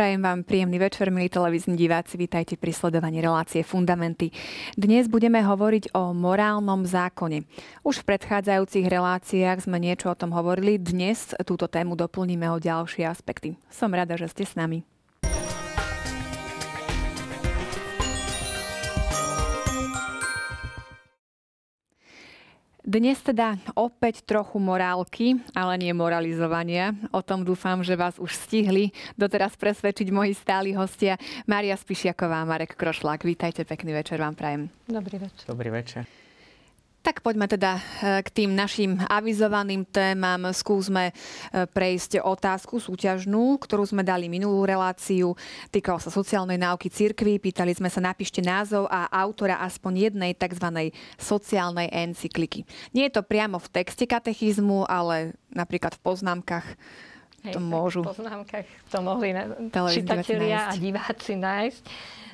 Prajem vám príjemný večer, milí televízni diváci. Vítajte pri sledovaní relácie Fundamenty. Dnes budeme hovoriť o morálnom zákone. Už v predchádzajúcich reláciách sme niečo o tom hovorili. Dnes túto tému doplníme o ďalšie aspekty. Som rada, že ste s nami. Dnes teda opäť trochu morálky, ale nie moralizovania. O tom dúfam, že vás už stihli doteraz presvedčiť moji stáli hostia. Maria Spišiaková a Marek Krošlák. Vítajte, pekný večer vám prajem. Dobrý večer. Dobrý večer. Tak poďme teda eh, k tým našim avizovaným témam. Skúsme eh, prejsť otázku súťažnú, ktorú sme dali minulú reláciu. Týkalo sa sociálnej náuky cirkvi. Pýtali sme sa, napíšte názov a autora aspoň jednej tzv. sociálnej encykliky. Nie je to priamo v texte katechizmu, ale napríklad v poznámkach Hej, to môžu. V poznámkach to mohli čitatelia a diváci nájsť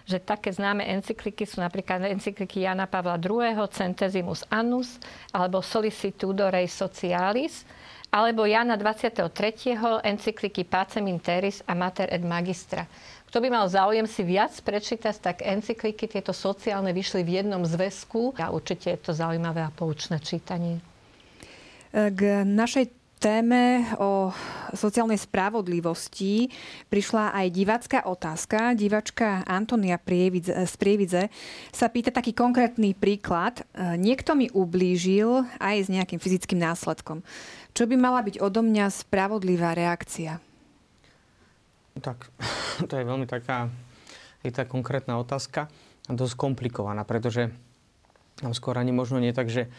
že také známe encykliky sú napríklad encykliky Jana Pavla II, Centesimus Annus, alebo Solicitudo Rei Socialis, alebo Jana 23. encykliky Pacem in a Mater et Magistra. Kto by mal záujem si viac prečítať, tak encykliky tieto sociálne vyšli v jednom zväzku a určite je to zaujímavé a poučné čítanie. K našej téme o sociálnej spravodlivosti prišla aj divácká otázka. Divačka Antonia z Prievidze sa pýta taký konkrétny príklad. Niekto mi ublížil aj s nejakým fyzickým následkom. Čo by mala byť odo mňa spravodlivá reakcia? Tak, to je veľmi taká, je tá konkrétna otázka a dosť komplikovaná, pretože skôr ani možno nie tak, že e,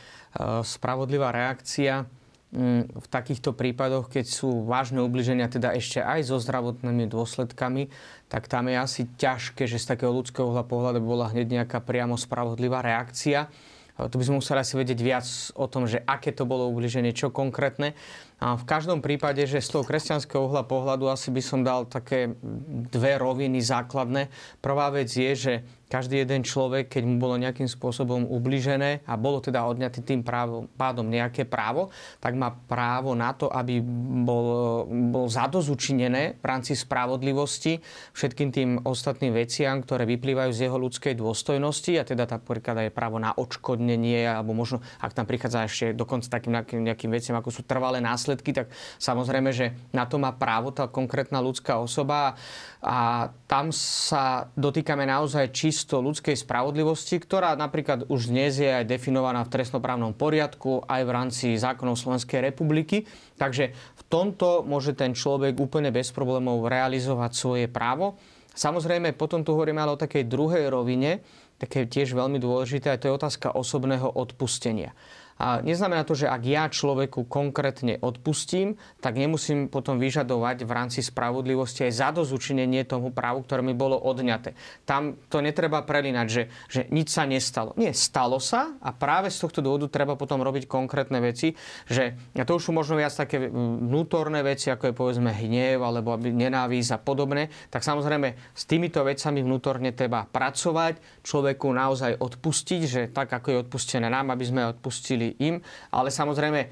spravodlivá reakcia v takýchto prípadoch, keď sú vážne ubliženia, teda ešte aj so zdravotnými dôsledkami, tak tam je asi ťažké, že z takého ľudského pohľadu bola hneď nejaká priamo spravodlivá reakcia. Tu by sme museli asi vedieť viac o tom, že aké to bolo ubliženie, čo konkrétne. A v každom prípade, že z toho kresťanského uhla pohľadu asi by som dal také dve roviny základné. Prvá vec je, že každý jeden človek, keď mu bolo nejakým spôsobom ubližené a bolo teda odňatý tým právom, pádom nejaké právo, tak má právo na to, aby bol, bol zadozučinené v rámci spravodlivosti všetkým tým ostatným veciam, ktoré vyplývajú z jeho ľudskej dôstojnosti a teda tá príklad je právo na odškodnenie alebo možno, ak tam prichádza ešte dokonca takým nejakým, nejakým veciam, ako sú trvalé následky, tak samozrejme, že na to má právo tá konkrétna ľudská osoba a tam sa dotýkame naozaj čisto ľudskej spravodlivosti, ktorá napríklad už dnes je aj definovaná v trestnoprávnom poriadku aj v rámci zákonov Slovenskej republiky. Takže v tomto môže ten človek úplne bez problémov realizovať svoje právo. Samozrejme, potom tu hovoríme ale o takej druhej rovine, také tiež veľmi dôležité, a to je otázka osobného odpustenia. A neznamená to, že ak ja človeku konkrétne odpustím, tak nemusím potom vyžadovať v rámci spravodlivosti aj zadozučinenie tomu právu, ktoré mi bolo odňaté. Tam to netreba prelinať, že, že nič sa nestalo. Nie, stalo sa a práve z tohto dôvodu treba potom robiť konkrétne veci, že a to už sú možno viac také vnútorné veci, ako je povedzme hnev alebo nenávisť a podobné, tak samozrejme s týmito vecami vnútorne treba pracovať, človeku naozaj odpustiť, že tak ako je odpustené nám, aby sme odpustili im, ale samozrejme e,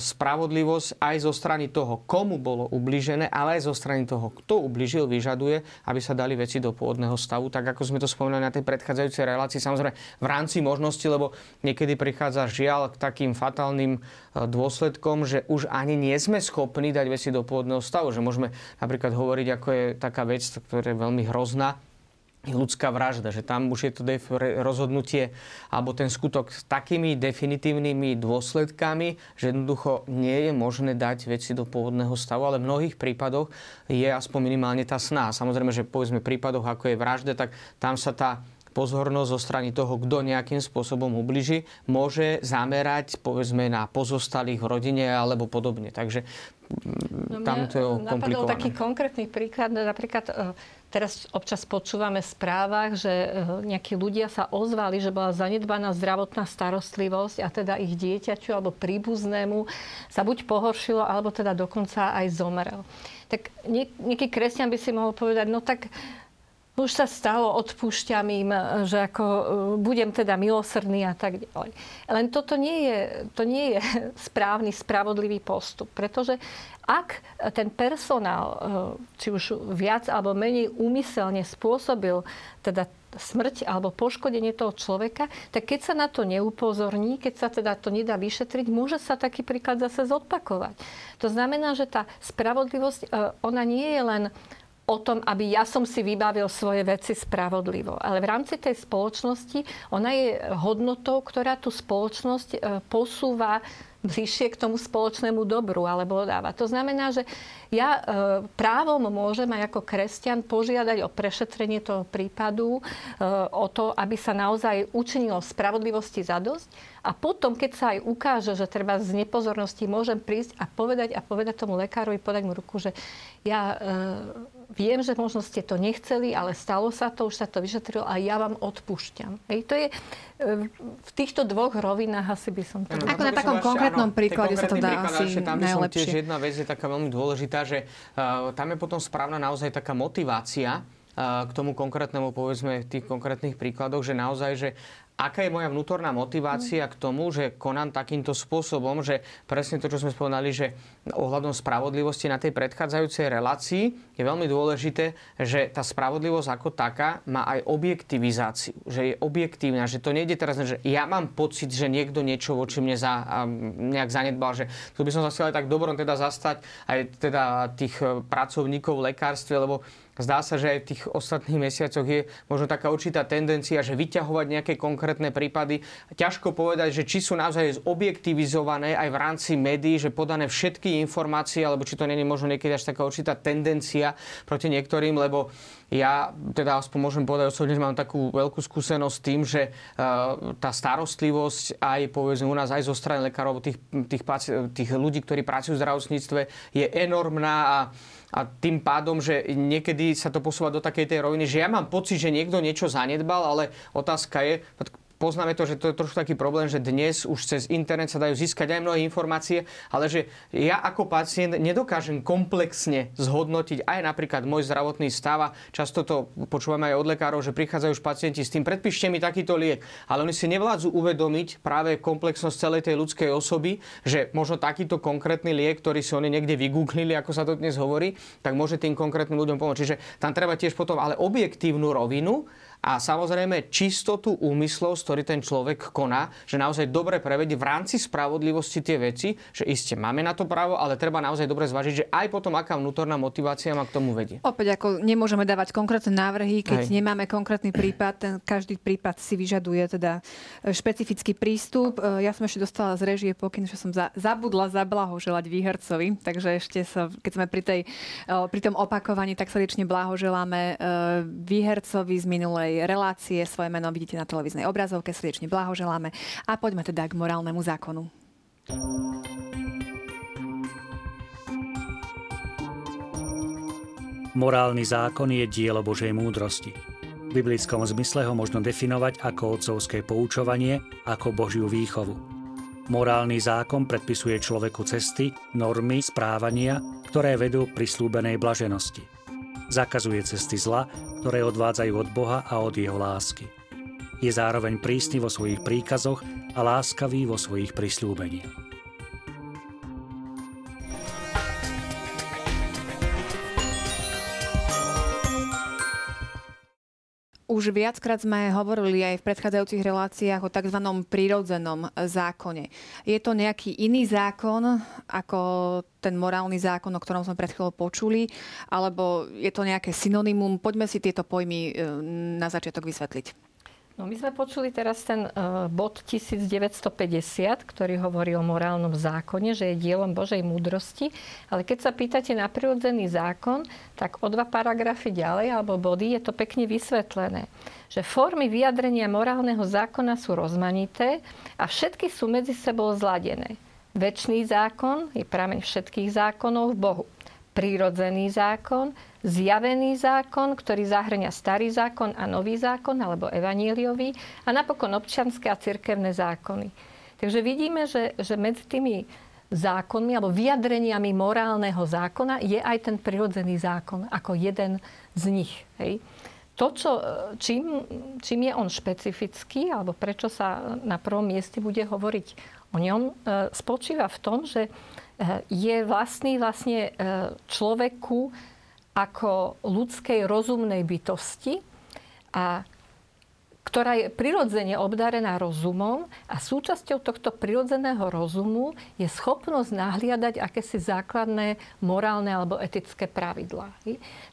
spravodlivosť aj zo strany toho, komu bolo ubližené, ale aj zo strany toho, kto ubližil, vyžaduje, aby sa dali veci do pôvodného stavu, tak ako sme to spomínali na tej predchádzajúcej relácii, samozrejme v rámci možnosti, lebo niekedy prichádza žiaľ k takým fatálnym e, dôsledkom, že už ani nie sme schopní dať veci do pôvodného stavu, že môžeme napríklad hovoriť, ako je taká vec, ktorá je veľmi hrozná, ľudská vražda, že tam už je to rozhodnutie alebo ten skutok s takými definitívnymi dôsledkami, že jednoducho nie je možné dať veci do pôvodného stavu, ale v mnohých prípadoch je aspoň minimálne tá sná. Samozrejme, že povedzme prípadoch, ako je vražda, tak tam sa tá pozornosť zo strany toho, kto nejakým spôsobom ubliží, môže zamerať povedzme na pozostalých v rodine alebo podobne. Takže no, tam to je komplikované. taký konkrétny príklad, napríklad e, Teraz občas počúvame v správach, že e, nejakí ľudia sa ozvali, že bola zanedbaná zdravotná starostlivosť a teda ich dieťaťu alebo príbuznému sa buď pohoršilo, alebo teda dokonca aj zomrel. Tak nejaký kresťan by si mohol povedať, no tak už sa stalo, odpúšťam im, že ako e, budem teda milosrdný a tak ďalej. Len toto nie je, to nie je správny, spravodlivý postup, pretože ak ten personál, e, či už viac alebo menej úmyselne spôsobil teda smrť alebo poškodenie toho človeka, tak keď sa na to neupozorní, keď sa teda to nedá vyšetriť, môže sa taký príklad zase zopakovať. To znamená, že tá spravodlivosť, e, ona nie je len o tom, aby ja som si vybavil svoje veci spravodlivo. Ale v rámci tej spoločnosti ona je hodnotou, ktorá tú spoločnosť e, posúva bližšie k tomu spoločnému dobru alebo dáva. To znamená, že ja e, právom môžem aj ako kresťan požiadať o prešetrenie toho prípadu, e, o to, aby sa naozaj učinilo spravodlivosti zadosť. A potom, keď sa aj ukáže, že treba z nepozornosti môžem prísť a povedať a povedať tomu lekárovi, podať mu ruku, že ja viem, že možno ste to nechceli, ale stalo sa to, už sa to vyšetrilo a ja vám odpúšťam. Hej, to je e, v týchto dvoch rovinách asi by som to... Ako na takom konkrétnom áno, príklade sa to dá asi tam by som tiež jedna vec je taká veľmi dôležitá, že uh, tam je potom správna naozaj taká motivácia, uh, k tomu konkrétnemu, povedzme, tých konkrétnych príkladoch, že naozaj, že aká je moja vnútorná motivácia k tomu, že konám takýmto spôsobom, že presne to, čo sme spomenali, že ohľadom spravodlivosti na tej predchádzajúcej relácii je veľmi dôležité, že tá spravodlivosť ako taká má aj objektivizáciu, že je objektívna, že to nejde teraz, že ja mám pocit, že niekto niečo voči mne za, nejak zanedbal, že tu by som sa chcel aj tak dobrom teda zastať aj teda tých e, pracovníkov v lekárstve, lebo Zdá sa, že aj v tých ostatných mesiacoch je možno taká určitá tendencia, že vyťahovať nejaké konkrétne prípady. Ťažko povedať, že či sú naozaj zobjektivizované aj v rámci médií, že podané všetky informácie, alebo či to není možno niekedy až taká určitá tendencia proti niektorým, lebo ja teda aspoň môžem povedať osobne, že mám takú veľkú skúsenosť s tým, že uh, tá starostlivosť aj povedzme u nás aj zo strany lekárov, tých, tých, tých ľudí, ktorí pracujú v zdravotníctve, je enormná a a tým pádom, že niekedy sa to posúva do takej tej roviny, že ja mám pocit, že niekto niečo zanedbal, ale otázka je, poznáme to, že to je trošku taký problém, že dnes už cez internet sa dajú získať aj mnohé informácie, ale že ja ako pacient nedokážem komplexne zhodnotiť aj napríklad môj zdravotný stav a často to počúvame aj od lekárov, že prichádzajú už pacienti s tým, predpíšte mi takýto liek, ale oni si nevládzu uvedomiť práve komplexnosť celej tej ľudskej osoby, že možno takýto konkrétny liek, ktorý si oni niekde vygooglili, ako sa to dnes hovorí, tak môže tým konkrétnym ľuďom pomôcť. Čiže tam treba tiež potom ale objektívnu rovinu a samozrejme čistotu úmyslov, z ktorý ten človek koná, že naozaj dobre prevedie v rámci spravodlivosti tie veci, že iste máme na to právo, ale treba naozaj dobre zvážiť, že aj potom aká vnútorná motivácia ma k tomu vedie. Opäť ako nemôžeme dávať konkrétne návrhy, keď Hej. nemáme konkrétny prípad, ten každý prípad si vyžaduje teda e, špecifický prístup. E, ja som ešte dostala z režie pokyn, že som za, zabudla zablahoželať výhercovi, takže ešte sa, keď sme pri, tej, e, pri tom opakovaní, tak srdečne blahoželáme výhercovi z minulej našej relácie. Svoje meno vidíte na televíznej obrazovke. Srdečne blahoželáme. A poďme teda k morálnemu zákonu. Morálny zákon je dielo Božej múdrosti. V biblickom zmysle ho možno definovať ako otcovské poučovanie, ako Božiu výchovu. Morálny zákon predpisuje človeku cesty, normy, správania, ktoré vedú k prislúbenej blaženosti. Zakazuje cesty zla, ktoré odvádzajú od Boha a od jeho lásky. Je zároveň prísny vo svojich príkazoch a láskavý vo svojich prisľúbeniach. Už viackrát sme hovorili aj v predchádzajúcich reláciách o tzv. prírodzenom zákone. Je to nejaký iný zákon ako ten morálny zákon, o ktorom sme pred chvíľou počuli, alebo je to nejaké synonymum? Poďme si tieto pojmy e, na začiatok vysvetliť. No my sme počuli teraz ten uh, bod 1950, ktorý hovorí o morálnom zákone, že je dielom Božej múdrosti. Ale keď sa pýtate na prirodzený zákon, tak o dva paragrafy ďalej, alebo body, je to pekne vysvetlené. Že formy vyjadrenia morálneho zákona sú rozmanité a všetky sú medzi sebou zladené. Večný zákon je prameň všetkých zákonov v Bohu. Prírodzený zákon zjavený zákon, ktorý zahrňa starý zákon a nový zákon, alebo evaníliový, a napokon občianské a cirkevné zákony. Takže vidíme, že, že medzi tými zákonmi alebo vyjadreniami morálneho zákona je aj ten prirodzený zákon ako jeden z nich. Hej. to, čo, čím, čím je on špecifický, alebo prečo sa na prvom mieste bude hovoriť o ňom, spočíva v tom, že je vlastný vlastne človeku ako ľudskej rozumnej bytosti a ktorá je prirodzene obdarená rozumom a súčasťou tohto prirodzeného rozumu je schopnosť nahliadať akési základné morálne alebo etické pravidlá.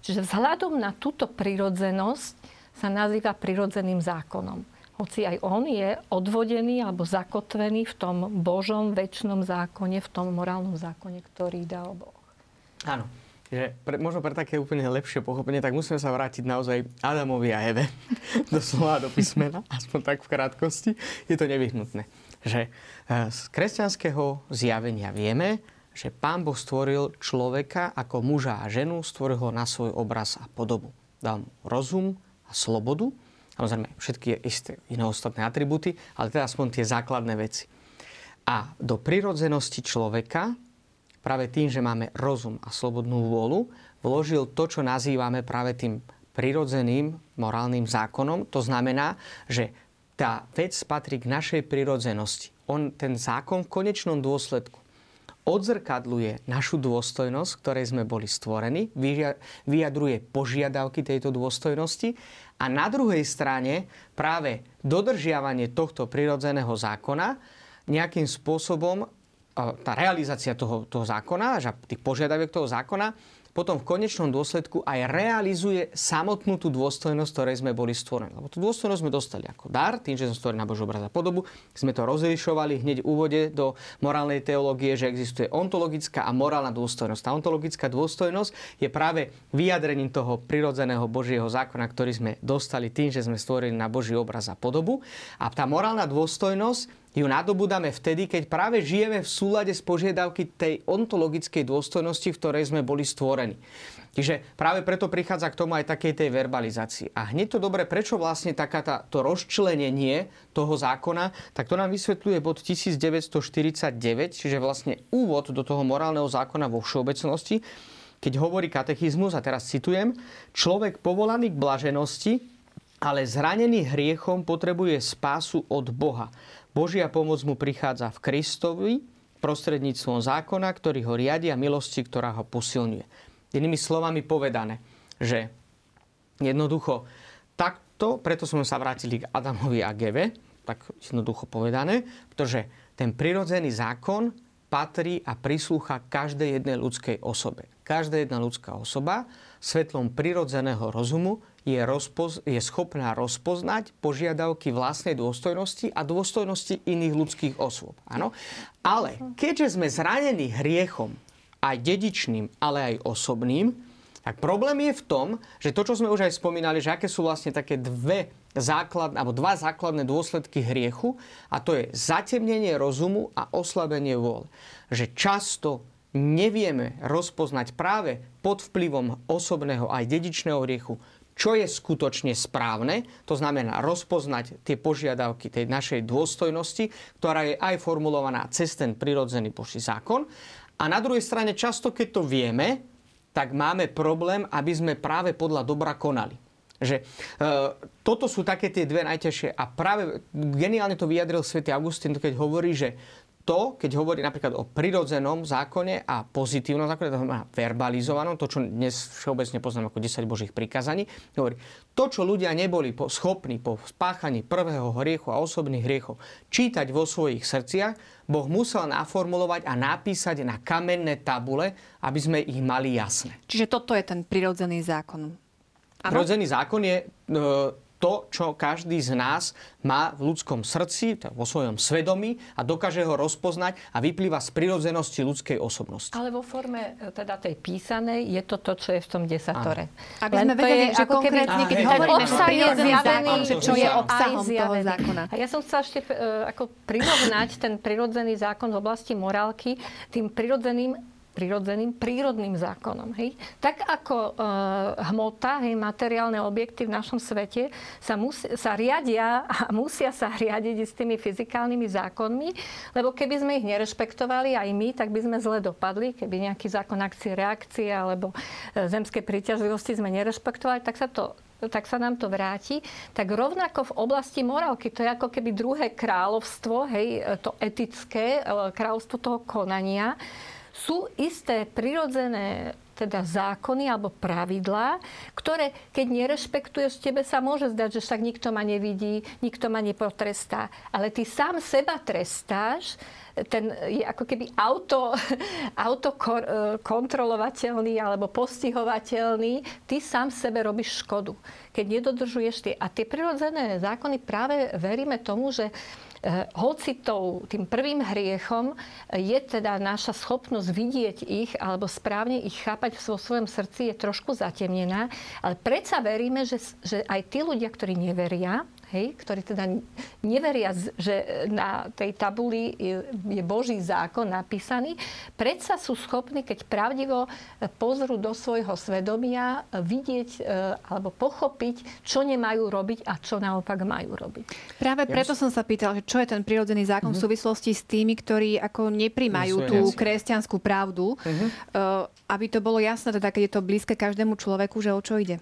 Čiže vzhľadom na túto prirodzenosť sa nazýva prirodzeným zákonom. Hoci aj on je odvodený alebo zakotvený v tom Božom väčšnom zákone, v tom morálnom zákone, ktorý dal Boh. Áno že pre, možno pre také úplne lepšie pochopenie, tak musíme sa vrátiť naozaj Adamovi a Eve do slova, do písmena, aspoň tak v krátkosti. Je to nevyhnutné. Že eh, z kresťanského zjavenia vieme, že Pán Boh stvoril človeka ako muža a ženu, stvoril ho na svoj obraz a podobu. Dal mu rozum a slobodu, samozrejme všetky isté iné ostatné atributy, ale teda aspoň tie základné veci. A do prirodzenosti človeka práve tým, že máme rozum a slobodnú vôľu, vložil to, čo nazývame práve tým prirodzeným morálnym zákonom. To znamená, že tá vec patrí k našej prirodzenosti. On, ten zákon v konečnom dôsledku odzrkadluje našu dôstojnosť, ktorej sme boli stvorení, vyjadruje požiadavky tejto dôstojnosti a na druhej strane práve dodržiavanie tohto prirodzeného zákona nejakým spôsobom tá realizácia toho, toho zákona, že tých požiadaviek toho zákona, potom v konečnom dôsledku aj realizuje samotnú tú dôstojnosť, ktorej sme boli stvorení. Lebo tú dôstojnosť sme dostali ako dar, tým, že sme stvorení na Božiu obraz a podobu. Sme to rozlišovali hneď v úvode do morálnej teológie, že existuje ontologická a morálna dôstojnosť. Tá ontologická dôstojnosť je práve vyjadrením toho prirodzeného Božieho zákona, ktorý sme dostali tým, že sme stvorení na Boží obraz a podobu. A tá morálna dôstojnosť ju nadobudáme vtedy, keď práve žijeme v súlade s požiadavky tej ontologickej dôstojnosti, v ktorej sme boli stvorení. Čiže práve preto prichádza k tomu aj takej tej verbalizácii. A hneď to dobre, prečo vlastne taká tá, to rozčlenenie toho zákona, tak to nám vysvetľuje bod 1949, čiže vlastne úvod do toho morálneho zákona vo všeobecnosti, keď hovorí katechizmus, a teraz citujem, človek povolaný k blaženosti, ale zranený hriechom potrebuje spásu od Boha. Božia pomoc mu prichádza v Kristovi prostredníctvom zákona, ktorý ho riadi a milosti, ktorá ho posilňuje. Inými slovami povedané, že jednoducho takto, preto sme sa vrátili k Adamovi a Geve, tak jednoducho povedané, pretože ten prirodzený zákon patrí a prislúcha každej jednej ľudskej osobe. Každá jedna ľudská osoba svetlom prirodzeného rozumu je, rozpoz- je schopná rozpoznať požiadavky vlastnej dôstojnosti a dôstojnosti iných ľudských osôb. Áno? Ale keďže sme zranení hriechom, aj dedičným, ale aj osobným, tak problém je v tom, že to, čo sme už aj spomínali, že aké sú vlastne také dve základ, alebo dva základné dôsledky hriechu, a to je zatemnenie rozumu a oslabenie vôle. Že často nevieme rozpoznať práve pod vplyvom osobného aj dedičného hriechu, čo je skutočne správne, to znamená rozpoznať tie požiadavky tej našej dôstojnosti, ktorá je aj formulovaná cez ten prirodzený Boží zákon. A na druhej strane často, keď to vieme, tak máme problém, aby sme práve podľa dobra konali. Že e, toto sú také tie dve najťažšie. A práve geniálne to vyjadril svätý Augustín, keď hovorí, že to, keď hovorí napríklad o prirodzenom zákone a pozitívnom zákone, to znamená verbalizovanom, to, čo dnes všeobecne poznám ako 10 božích prikázaní, hovorí, to, čo ľudia neboli schopní po spáchaní prvého hriechu a osobných hriechov čítať vo svojich srdciach, Boh musel naformulovať a napísať na kamenné tabule, aby sme ich mali jasné. Čiže toto je ten prirodzený zákon. Prirodzený zákon je e, to, čo každý z nás má v ľudskom srdci, vo svojom svedomí a dokáže ho rozpoznať a vyplýva z prirodzenosti ľudskej osobnosti. Ale vo forme e, teda tej písanej je to to, čo je v tom desatore. Aby sme vedeli, že konkrétne, keď hovoríme, že prirodzený zákon, že čo je obsahom toho zákona. A ja som chcela ešte uh, ako prirovnať ten prirodzený zákon v oblasti morálky tým prirodzeným prirodzeným, prírodným zákonom. Hej? Tak ako e, hmota, hej, materiálne objekty v našom svete sa, mus, sa riadia a musia sa riadiť s tými fyzikálnymi zákonmi, lebo keby sme ich nerešpektovali aj my, tak by sme zle dopadli. Keby nejaký zákon akcie, reakcie alebo e, zemskej príťažlivosti sme nerešpektovali, tak sa to tak sa nám to vráti. Tak rovnako v oblasti morálky, to je ako keby druhé kráľovstvo, hej, to etické, kráľovstvo toho konania, sú isté prirodzené teda zákony alebo pravidlá, ktoré keď nerešpektuješ, tebe sa môže zdať, že však nikto ma nevidí, nikto ma nepotrestá. Ale ty sám seba trestáš, ten je ako keby auto, auto kontrolovateľný alebo postihovateľný, ty sám sebe robíš škodu. Keď nedodržuješ tie. A tie prirodzené zákony práve veríme tomu, že hoci tou, tým prvým hriechom je teda naša schopnosť vidieť ich alebo správne ich chápať vo svojom srdci je trošku zatemnená, ale predsa veríme, že, že aj tí ľudia, ktorí neveria, hej, ktorí teda neveria, že na tej tabuli je Boží zákon napísaný, predsa sú schopní, keď pravdivo pozrú do svojho svedomia, vidieť e, alebo pochopiť, čo nemajú robiť a čo naopak majú robiť. Práve preto som sa pýtal, že čo je ten prirodzený zákon uh-huh. v mhm. súvislosti s tými, ktorí ako neprimajú tú kresťanskú pravdu, uh-huh. aby to bolo jasné, teda keď je to blízke každému človeku, že o čo ide.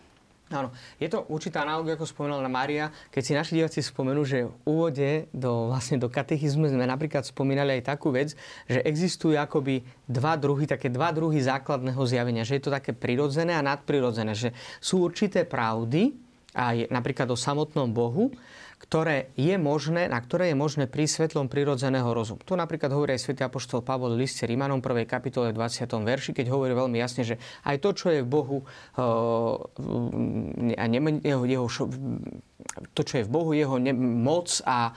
Áno, je to určitá analogia, ako spomínala Mária. Keď si naši diváci spomenú, že v úvode do, vlastne do katechizmu sme napríklad spomínali aj takú vec, že existujú akoby dva druhy, také dva druhy základného zjavenia. Že je to také prirodzené a nadprirodzené. Že sú určité pravdy, aj napríklad o samotnom Bohu, ktoré je možné, na ktoré je možné pri svetlom prirodzeného rozumu. Tu napríklad hovorí aj svätý apoštol Pavol liste Rímanom 1. kapitole 20. verši, keď hovorí veľmi jasne, že aj to, čo je v Bohu a jeho, jeho, to, čo je v Bohu, jeho moc a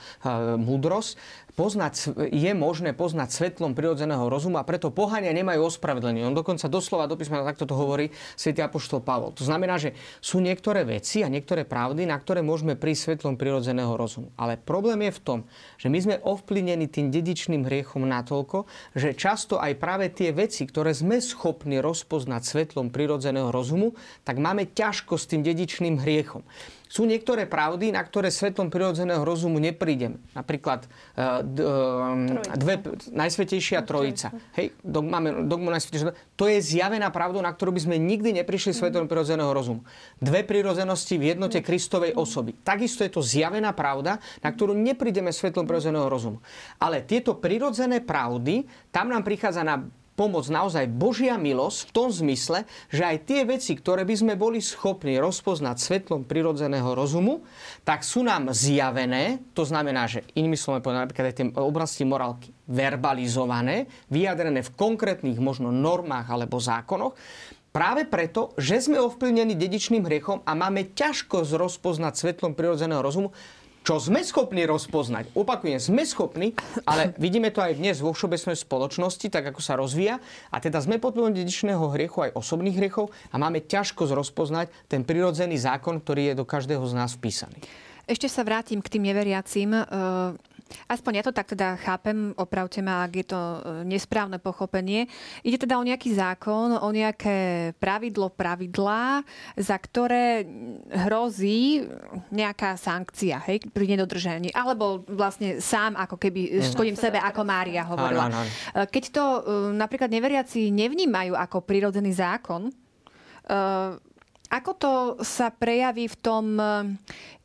múdrosť, poznať, je možné poznať svetlom prirodzeného rozumu a preto pohania nemajú ospravedlenie. On dokonca doslova do písma takto to hovorí svätý apoštol Pavol. To znamená, že sú niektoré veci a niektoré pravdy, na ktoré môžeme prísť svetlom prirodzeného rozumu. Ale problém je v tom, že my sme ovplyvnení tým dedičným hriechom natoľko, že často aj práve tie veci, ktoré sme schopní rozpoznať svetlom prirodzeného rozumu, tak máme ťažko s tým dedičným hriechom. Sú niektoré pravdy, na ktoré svetlom prirodzeného rozumu neprídem. Napríklad d, uh, dve, Najsvetejšia Trojica. Hej, dog, máme dogmu Najsvetejšia To je zjavená pravda, na ktorú by sme nikdy neprišli svetlom prirodzeného rozumu. Dve prirodzenosti v jednote Kristovej osoby. Takisto je to zjavená pravda, na ktorú neprídeme svetlom prirodzeného rozumu. Ale tieto prirodzené pravdy, tam nám prichádza na pomoc naozaj Božia milosť v tom zmysle, že aj tie veci, ktoré by sme boli schopní rozpoznať svetlom prirodzeného rozumu, tak sú nám zjavené, to znamená, že inými slovami povedané, napríklad aj tie oblasti morálky verbalizované, vyjadrené v konkrétnych možno normách alebo zákonoch, Práve preto, že sme ovplyvnení dedičným hriechom a máme ťažko rozpoznať svetlom prirodzeného rozumu, čo sme schopní rozpoznať. Opakujem, sme schopní, ale vidíme to aj dnes vo všeobecnej spoločnosti, tak ako sa rozvíja. A teda sme pod dedičného hriechu aj osobných hriechov a máme ťažko rozpoznať ten prirodzený zákon, ktorý je do každého z nás vpísaný. Ešte sa vrátim k tým neveriacím. Aspoň ja to tak teda chápem, opravte ma, ak je to e, nesprávne pochopenie. Ide teda o nejaký zákon, o nejaké pravidlo, pravidlá, za ktoré hrozí nejaká sankcia hej, pri nedodržaní. Alebo vlastne sám ako keby škodím sebe, ako Mária hovorila. E, keď to e, napríklad neveriaci nevnímajú ako prirodzený zákon, ako to sa prejaví v tom eh,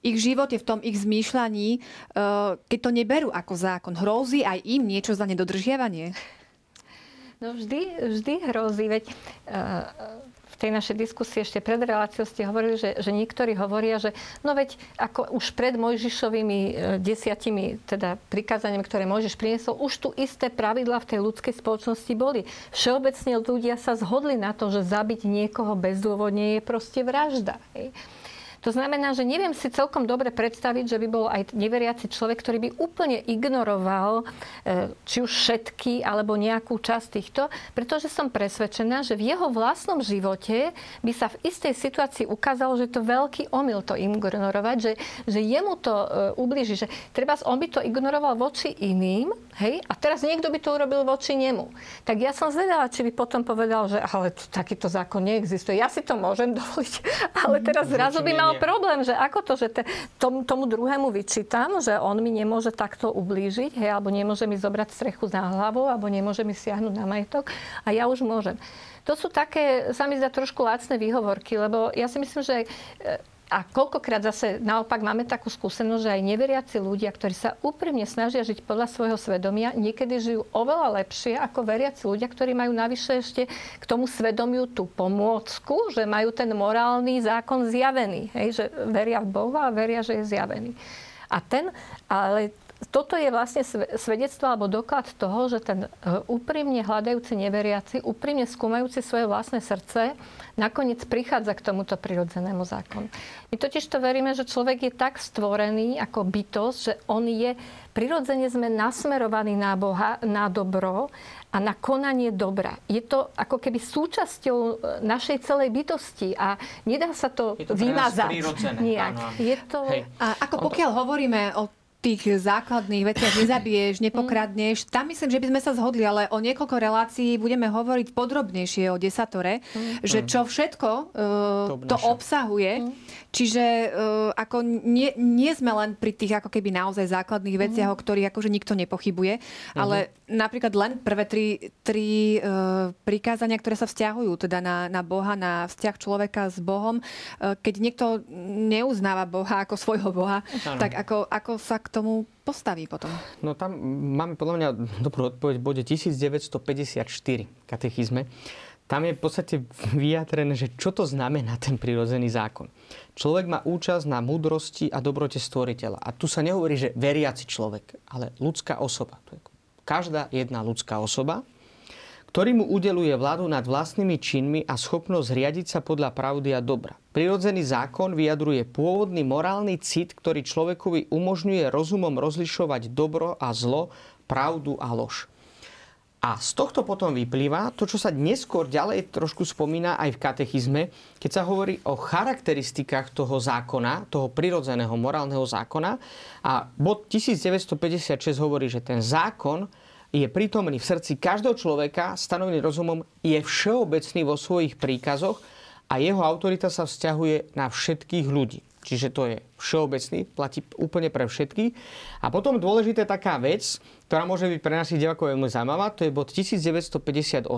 ich živote, v tom ich zmýšľaní, eh, keď to neberú ako zákon? Hrozí aj im niečo za nedodržiavanie? No vždy, vždy hrozí, veď v tej našej diskusii ešte pred reláciou ste hovorili, že, že niektorí hovoria, že no veď ako už pred Mojžišovými e, desiatimi teda prikázaniami, ktoré Mojžiš priniesol, už tu isté pravidla v tej ľudskej spoločnosti boli. Všeobecne ľudia sa zhodli na to, že zabiť niekoho bezdôvodne je proste vražda. Hej. To znamená, že neviem si celkom dobre predstaviť, že by bol aj neveriaci človek, ktorý by úplne ignoroval e, či už všetky alebo nejakú časť týchto, pretože som presvedčená, že v jeho vlastnom živote by sa v istej situácii ukázalo, že to veľký omyl to ignorovať, že, že jemu to e, ubliží, že treba on by to ignoroval voči iným, hej, a teraz niekto by to urobil voči nemu. Tak ja som zvedala, či by potom povedal, že ale takýto zákon neexistuje. Ja si to môžem dovoliť, ale teraz zrazu by mal problém, že ako to, že te, tom, tomu druhému vyčítam, že on mi nemôže takto ublížiť, hej, alebo nemôže mi zobrať strechu na hlavu, alebo nemôže mi siahnuť na majetok a ja už môžem. To sú také, sa mi zdá trošku lacné výhovorky, lebo ja si myslím, že e, a koľkokrát zase naopak máme takú skúsenosť, že aj neveriaci ľudia, ktorí sa úprimne snažia žiť podľa svojho svedomia, niekedy žijú oveľa lepšie ako veriaci ľudia, ktorí majú navyše ešte k tomu svedomiu tú pomôcku, že majú ten morálny zákon zjavený. Hej, že veria v Boha a veria, že je zjavený. A ten, ale toto je vlastne svedectvo alebo doklad toho, že ten e, úprimne hľadajúci neveriaci, úprimne skúmajúci svoje vlastné srdce, nakoniec prichádza k tomuto prirodzenému zákonu. My totiž to veríme, že človek je tak stvorený ako bytosť, že on je, prirodzene sme nasmerovaní na Boha, na dobro a na konanie dobra. Je to ako keby súčasťou e, našej celej bytosti a nedá sa to, to vymazať. Nejak. Je to... Hej. A ako pokiaľ hovoríme o tých základných veciach nezabiješ, nepokradneš. Tam myslím, že by sme sa zhodli, ale o niekoľko relácií budeme hovoriť podrobnejšie o desatore, mm. že čo všetko uh, to, to obsahuje. Mm. Čiže uh, ako nie, nie sme len pri tých ako keby naozaj základných veciach, mm. o ktorých akože nikto nepochybuje, mm. ale napríklad len prvé tri, tri uh, prikázania, ktoré sa vzťahujú teda na, na Boha, na vzťah človeka s Bohom. Uh, keď niekto neuznáva Boha ako svojho Boha, ano. tak ako, ako sa k tomu postaví potom? No tam máme podľa mňa dobrú odpoveď v bode 1954 katechizme. Tam je v podstate vyjadrené, že čo to znamená ten prirodzený zákon. Človek má účasť na múdrosti a dobrote stvoriteľa. A tu sa nehovorí, že veriaci človek, ale ľudská osoba. Každá jedna ľudská osoba ktorý mu udeluje vládu nad vlastnými činmi a schopnosť riadiť sa podľa pravdy a dobra. Prirodzený zákon vyjadruje pôvodný morálny cit, ktorý človekovi umožňuje rozumom rozlišovať dobro a zlo, pravdu a lož. A z tohto potom vyplýva to, čo sa neskôr ďalej trošku spomína aj v katechizme, keď sa hovorí o charakteristikách toho zákona, toho prirodzeného morálneho zákona. A bod 1956 hovorí, že ten zákon je prítomný v srdci každého človeka, stanovený rozumom, je všeobecný vo svojich príkazoch a jeho autorita sa vzťahuje na všetkých ľudí. Čiže to je všeobecný, platí úplne pre všetkých. A potom dôležitá taká vec, ktorá môže byť pre našich divákov veľmi zaujímavá, to je bod 1958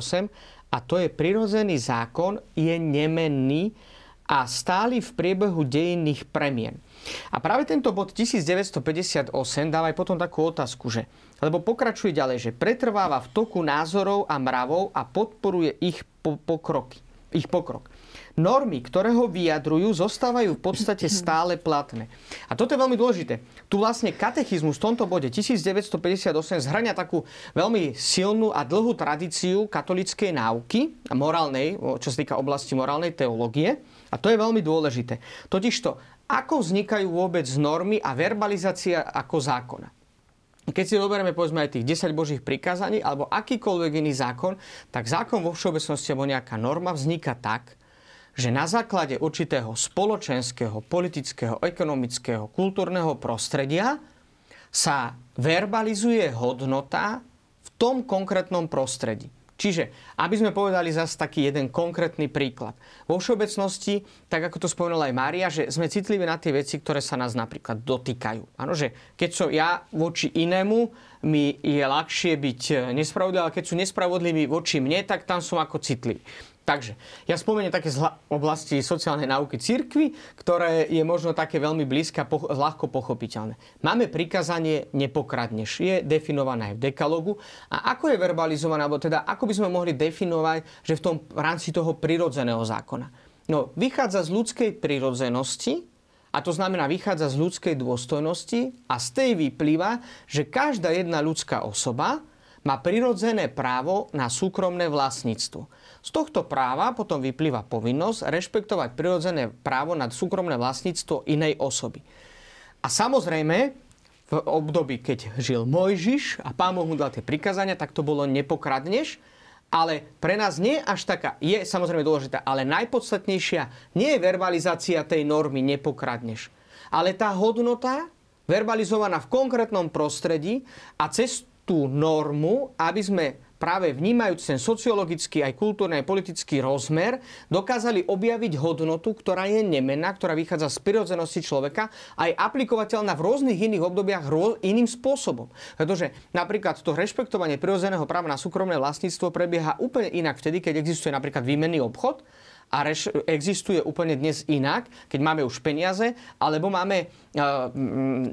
a to je prirodzený zákon, je nemenný a stály v priebehu dejinných premien. A práve tento bod 1958 dáva aj potom takú otázku, že lebo pokračuje ďalej, že pretrváva v toku názorov a mravov a podporuje ich po- pokroky, ich pokrok. Normy, ktoré ho vyjadrujú, zostávajú v podstate stále platné. A toto je veľmi dôležité. Tu vlastne katechizmus v tomto bode 1958 zhrania takú veľmi silnú a dlhú tradíciu katolickej náuky, morálnej, čo sa týka oblasti morálnej teológie. A to je veľmi dôležité. Totižto, ako vznikajú vôbec normy a verbalizácia ako zákona keď si zoberieme povedzme aj tých 10 božích prikázaní alebo akýkoľvek iný zákon, tak zákon vo všeobecnosti alebo nejaká norma vzniká tak, že na základe určitého spoločenského, politického, ekonomického, kultúrneho prostredia sa verbalizuje hodnota v tom konkrétnom prostredí. Čiže, aby sme povedali zase taký jeden konkrétny príklad. Vo všeobecnosti, tak ako to spomenula aj Mária, že sme citliví na tie veci, ktoré sa nás napríklad dotýkajú. Áno, že keď som ja voči inému, mi je ľahšie byť nespravodlivý, ale keď sú nespravodliví voči mne, tak tam som ako citlivý. Takže ja spomeniem také z oblasti sociálnej náuky církvy, ktoré je možno také veľmi blízke a poch- ľahko pochopiteľné. Máme prikázanie nepokradneš. Je definované aj v dekalogu. A ako je verbalizované, alebo teda ako by sme mohli definovať, že v tom v rámci toho prirodzeného zákona? No, vychádza z ľudskej prirodzenosti, a to znamená, vychádza z ľudskej dôstojnosti a z tej vyplýva, že každá jedna ľudská osoba má prirodzené právo na súkromné vlastníctvo. Z tohto práva potom vyplýva povinnosť rešpektovať prirodzené právo na súkromné vlastníctvo inej osoby. A samozrejme, v období, keď žil Mojžiš a pán Boh mu dal tie prikázania, tak to bolo nepokradneš, ale pre nás nie až taká, je samozrejme dôležitá, ale najpodstatnejšia nie je verbalizácia tej normy nepokradneš, ale tá hodnota verbalizovaná v konkrétnom prostredí a cez tú normu, aby sme práve vnímajúc ten sociologický, aj kultúrny, aj politický rozmer, dokázali objaviť hodnotu, ktorá je nemená, ktorá vychádza z prirodzenosti človeka a je aplikovateľná v rôznych iných obdobiach iným spôsobom. Pretože napríklad to rešpektovanie prirodzeného práva na súkromné vlastníctvo prebieha úplne inak vtedy, keď existuje napríklad výmenný obchod, a reš- existuje úplne dnes inak, keď máme už peniaze, alebo máme, uh,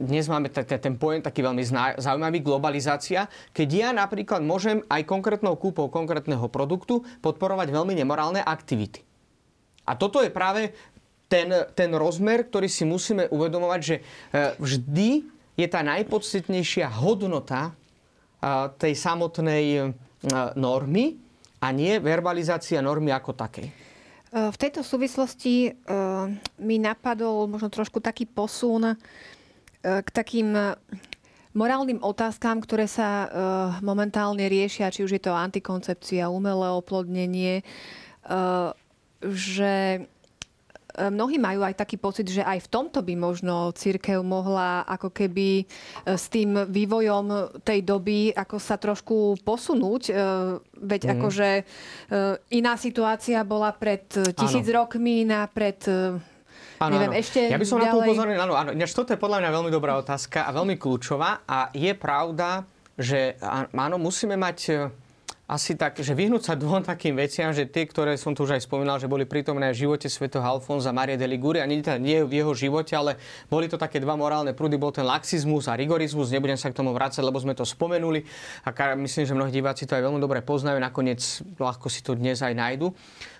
dnes máme ten pojem taký veľmi zaujímavý, globalizácia, keď ja napríklad môžem aj konkrétnou kúpou konkrétneho produktu podporovať veľmi nemorálne aktivity. A toto je práve ten, ten rozmer, ktorý si musíme uvedomovať, že uh, vždy je tá najpodstatnejšia hodnota uh, tej samotnej normy a nie verbalizácia normy ako takej. E, v tejto súvislosti e, mi napadol možno trošku taký posun e, k takým morálnym otázkam, ktoré sa momentálne riešia, či už je to antikoncepcia, umelé oplodnenie, že mnohí majú aj taký pocit, že aj v tomto by možno církev mohla ako keby e, s tým vývojom tej doby ako sa trošku posunúť. E, veď mm. akože iná situácia bola pred tisíc ano. rokmi, na pred Áno, Neviem, áno. ešte ja by som ďalej... na to upozornil, áno, áno. toto je podľa mňa veľmi dobrá otázka a veľmi kľúčová a je pravda, že áno, musíme mať asi tak, že vyhnúť sa dvom takým veciam, že tie, ktoré som tu už aj spomínal, že boli prítomné v živote svätého Alfonza Maria de Liguri, a nie, nie v jeho živote, ale boli to také dva morálne prúdy, bol ten laxizmus a rigorizmus, nebudem sa k tomu vrácať, lebo sme to spomenuli a myslím, že mnohí diváci to aj veľmi dobre poznajú, nakoniec ľahko si to dnes aj nájdu.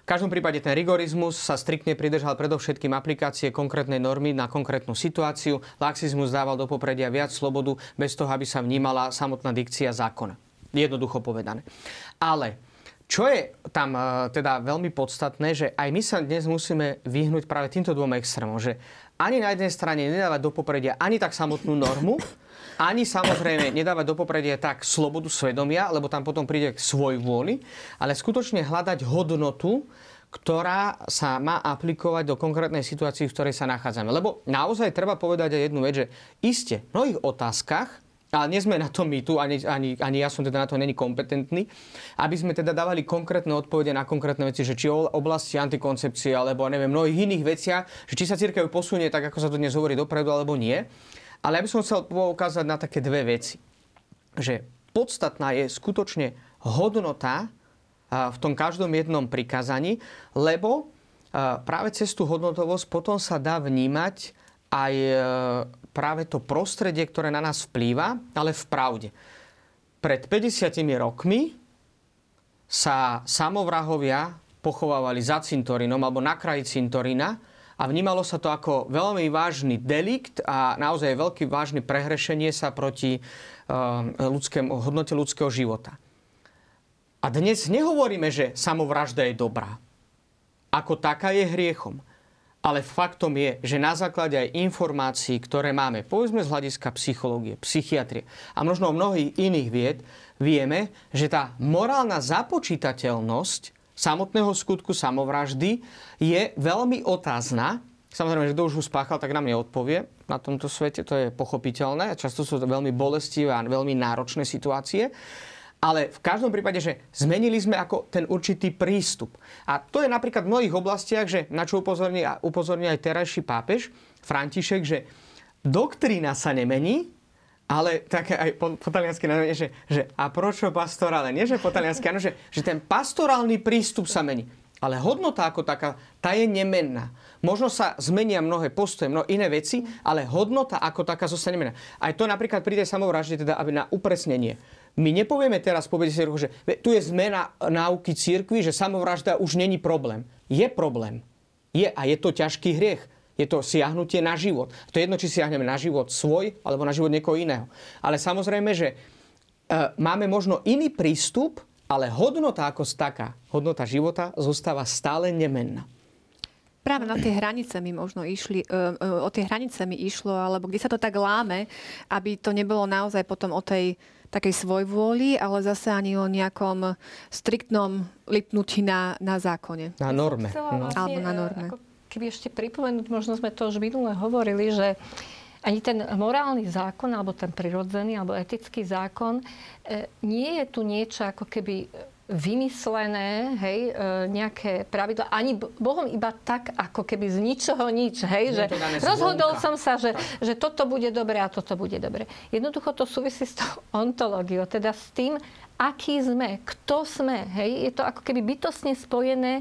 V každom prípade ten rigorizmus sa striktne pridržal predovšetkým aplikácie konkrétnej normy na konkrétnu situáciu. Laxizmus dával do popredia viac slobodu bez toho, aby sa vnímala samotná dikcia zákona. Jednoducho povedané. Ale čo je tam uh, teda veľmi podstatné, že aj my sa dnes musíme vyhnúť práve týmto dvom extrémom, že ani na jednej strane nedávať do popredia ani tak samotnú normu, ani samozrejme nedávať do popredia tak slobodu svedomia, lebo tam potom príde k svoj vôli, ale skutočne hľadať hodnotu, ktorá sa má aplikovať do konkrétnej situácii, v ktorej sa nachádzame. Lebo naozaj treba povedať aj jednu vec, že iste v mnohých otázkach ale nie sme na to my tu, ani, ani, ani ja som teda na to není kompetentný, aby sme teda dávali konkrétne odpovede na konkrétne veci, že či o oblasti antikoncepcie, alebo neviem, mnohých iných veciach, že či sa církev posunie tak, ako sa to dnes hovorí dopredu, alebo nie. Ale ja by som chcel poukázať na také dve veci. Že podstatná je skutočne hodnota v tom každom jednom prikázaní, lebo práve cez tú hodnotovosť potom sa dá vnímať aj práve to prostredie, ktoré na nás vplýva, ale v pravde. Pred 50 rokmi sa samovrahovia pochovávali za cintorinom alebo na kraji cintorina a vnímalo sa to ako veľmi vážny delikt a naozaj veľký vážny prehrešenie sa proti uh, ľudskému, hodnote ľudského života. A dnes nehovoríme, že samovražda je dobrá. Ako taká je hriechom. Ale faktom je, že na základe aj informácií, ktoré máme, povedzme z hľadiska psychológie, psychiatrie a možno mnohých iných vied, vieme, že tá morálna započítateľnosť samotného skutku samovraždy je veľmi otázna. Samozrejme, že kto už ho spáchal, tak nám neodpovie na tomto svete, to je pochopiteľné. Často sú to veľmi bolestivé a veľmi náročné situácie. Ale v každom prípade, že zmenili sme ako ten určitý prístup. A to je napríklad v mnohých oblastiach, že na čo upozorní, upozorní aj terajší pápež František, že doktrína sa nemení, ale také aj po, po taliansky že, že a pročo pastorálne? Nie, že po taliansky, áno, že, že ten pastorálny prístup sa mení. Ale hodnota ako taká, tá je nemenná. Možno sa zmenia mnohé postoje, mnohé iné veci, ale hodnota ako taká zostane nemenná. Aj to napríklad príde samovražde, teda aby na upresnenie. My nepovieme teraz po 50 rokoch, že tu je zmena náuky církvy, že samovražda už není problém. Je problém. Je a je to ťažký hriech. Je to siahnutie na život. To je jedno, či siahneme na život svoj alebo na život niekoho iného. Ale samozrejme, že e, máme možno iný prístup, ale hodnota ako taká, hodnota života zostáva stále nemenná. Práve na tie hranice mi možno išli, uh, uh, o tie hranice mi išlo, alebo kde sa to tak láme, aby to nebolo naozaj potom o tej takej svojvôli, ale zase ani o nejakom striktnom lipnutí na, na zákone. Na norme. No. Vlastne, Alebo na norme. Ako keby ešte pripomenúť, možno sme to už minule hovorili, že ani ten morálny zákon, alebo ten prirodzený, alebo etický zákon, e, nie je tu niečo ako keby vymyslené, hej, e, nejaké pravidla, ani Bohom iba tak, ako keby z ničoho nič, hej, že rozhodol som sa, že, že toto bude dobre a toto bude dobre. Jednoducho to súvisí s tou ontológiou, teda s tým, aký sme, kto sme. Hej? Je to ako keby bytostne spojené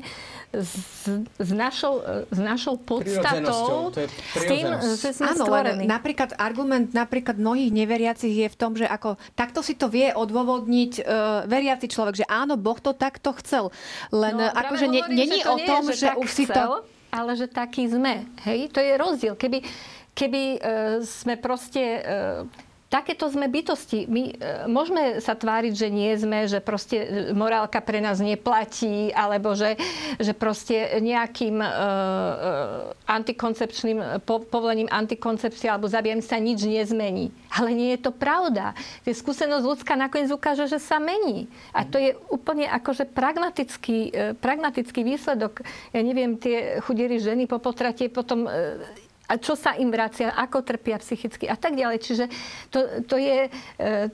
s, s, našou, s našou podstatou, s tým, že sme Áno, stvorení. Len napríklad argument napríklad mnohých neveriacich je v tom, že ako takto si to vie odôvodniť uh, veriaci človek, že áno, Boh to takto chcel. Len no, akože není o tom, že, že už si to... Ale že taký sme. Hej? To je rozdiel. Keby, keby uh, sme proste... Uh, takéto sme bytosti. My e, môžeme sa tváriť, že nie sme, že proste e, morálka pre nás neplatí, alebo že, že proste nejakým e, e, antikoncepčným po, povolením antikoncepcie alebo zabijem sa nič nezmení. Ale nie je to pravda. Tie skúsenosť ľudská nakoniec ukáže, že sa mení. A to je úplne akože pragmatický, e, pragmatický výsledok. Ja neviem, tie chudiery ženy po potrate potom e, a čo sa im vracia, ako trpia psychicky a tak ďalej. Čiže to, to je e,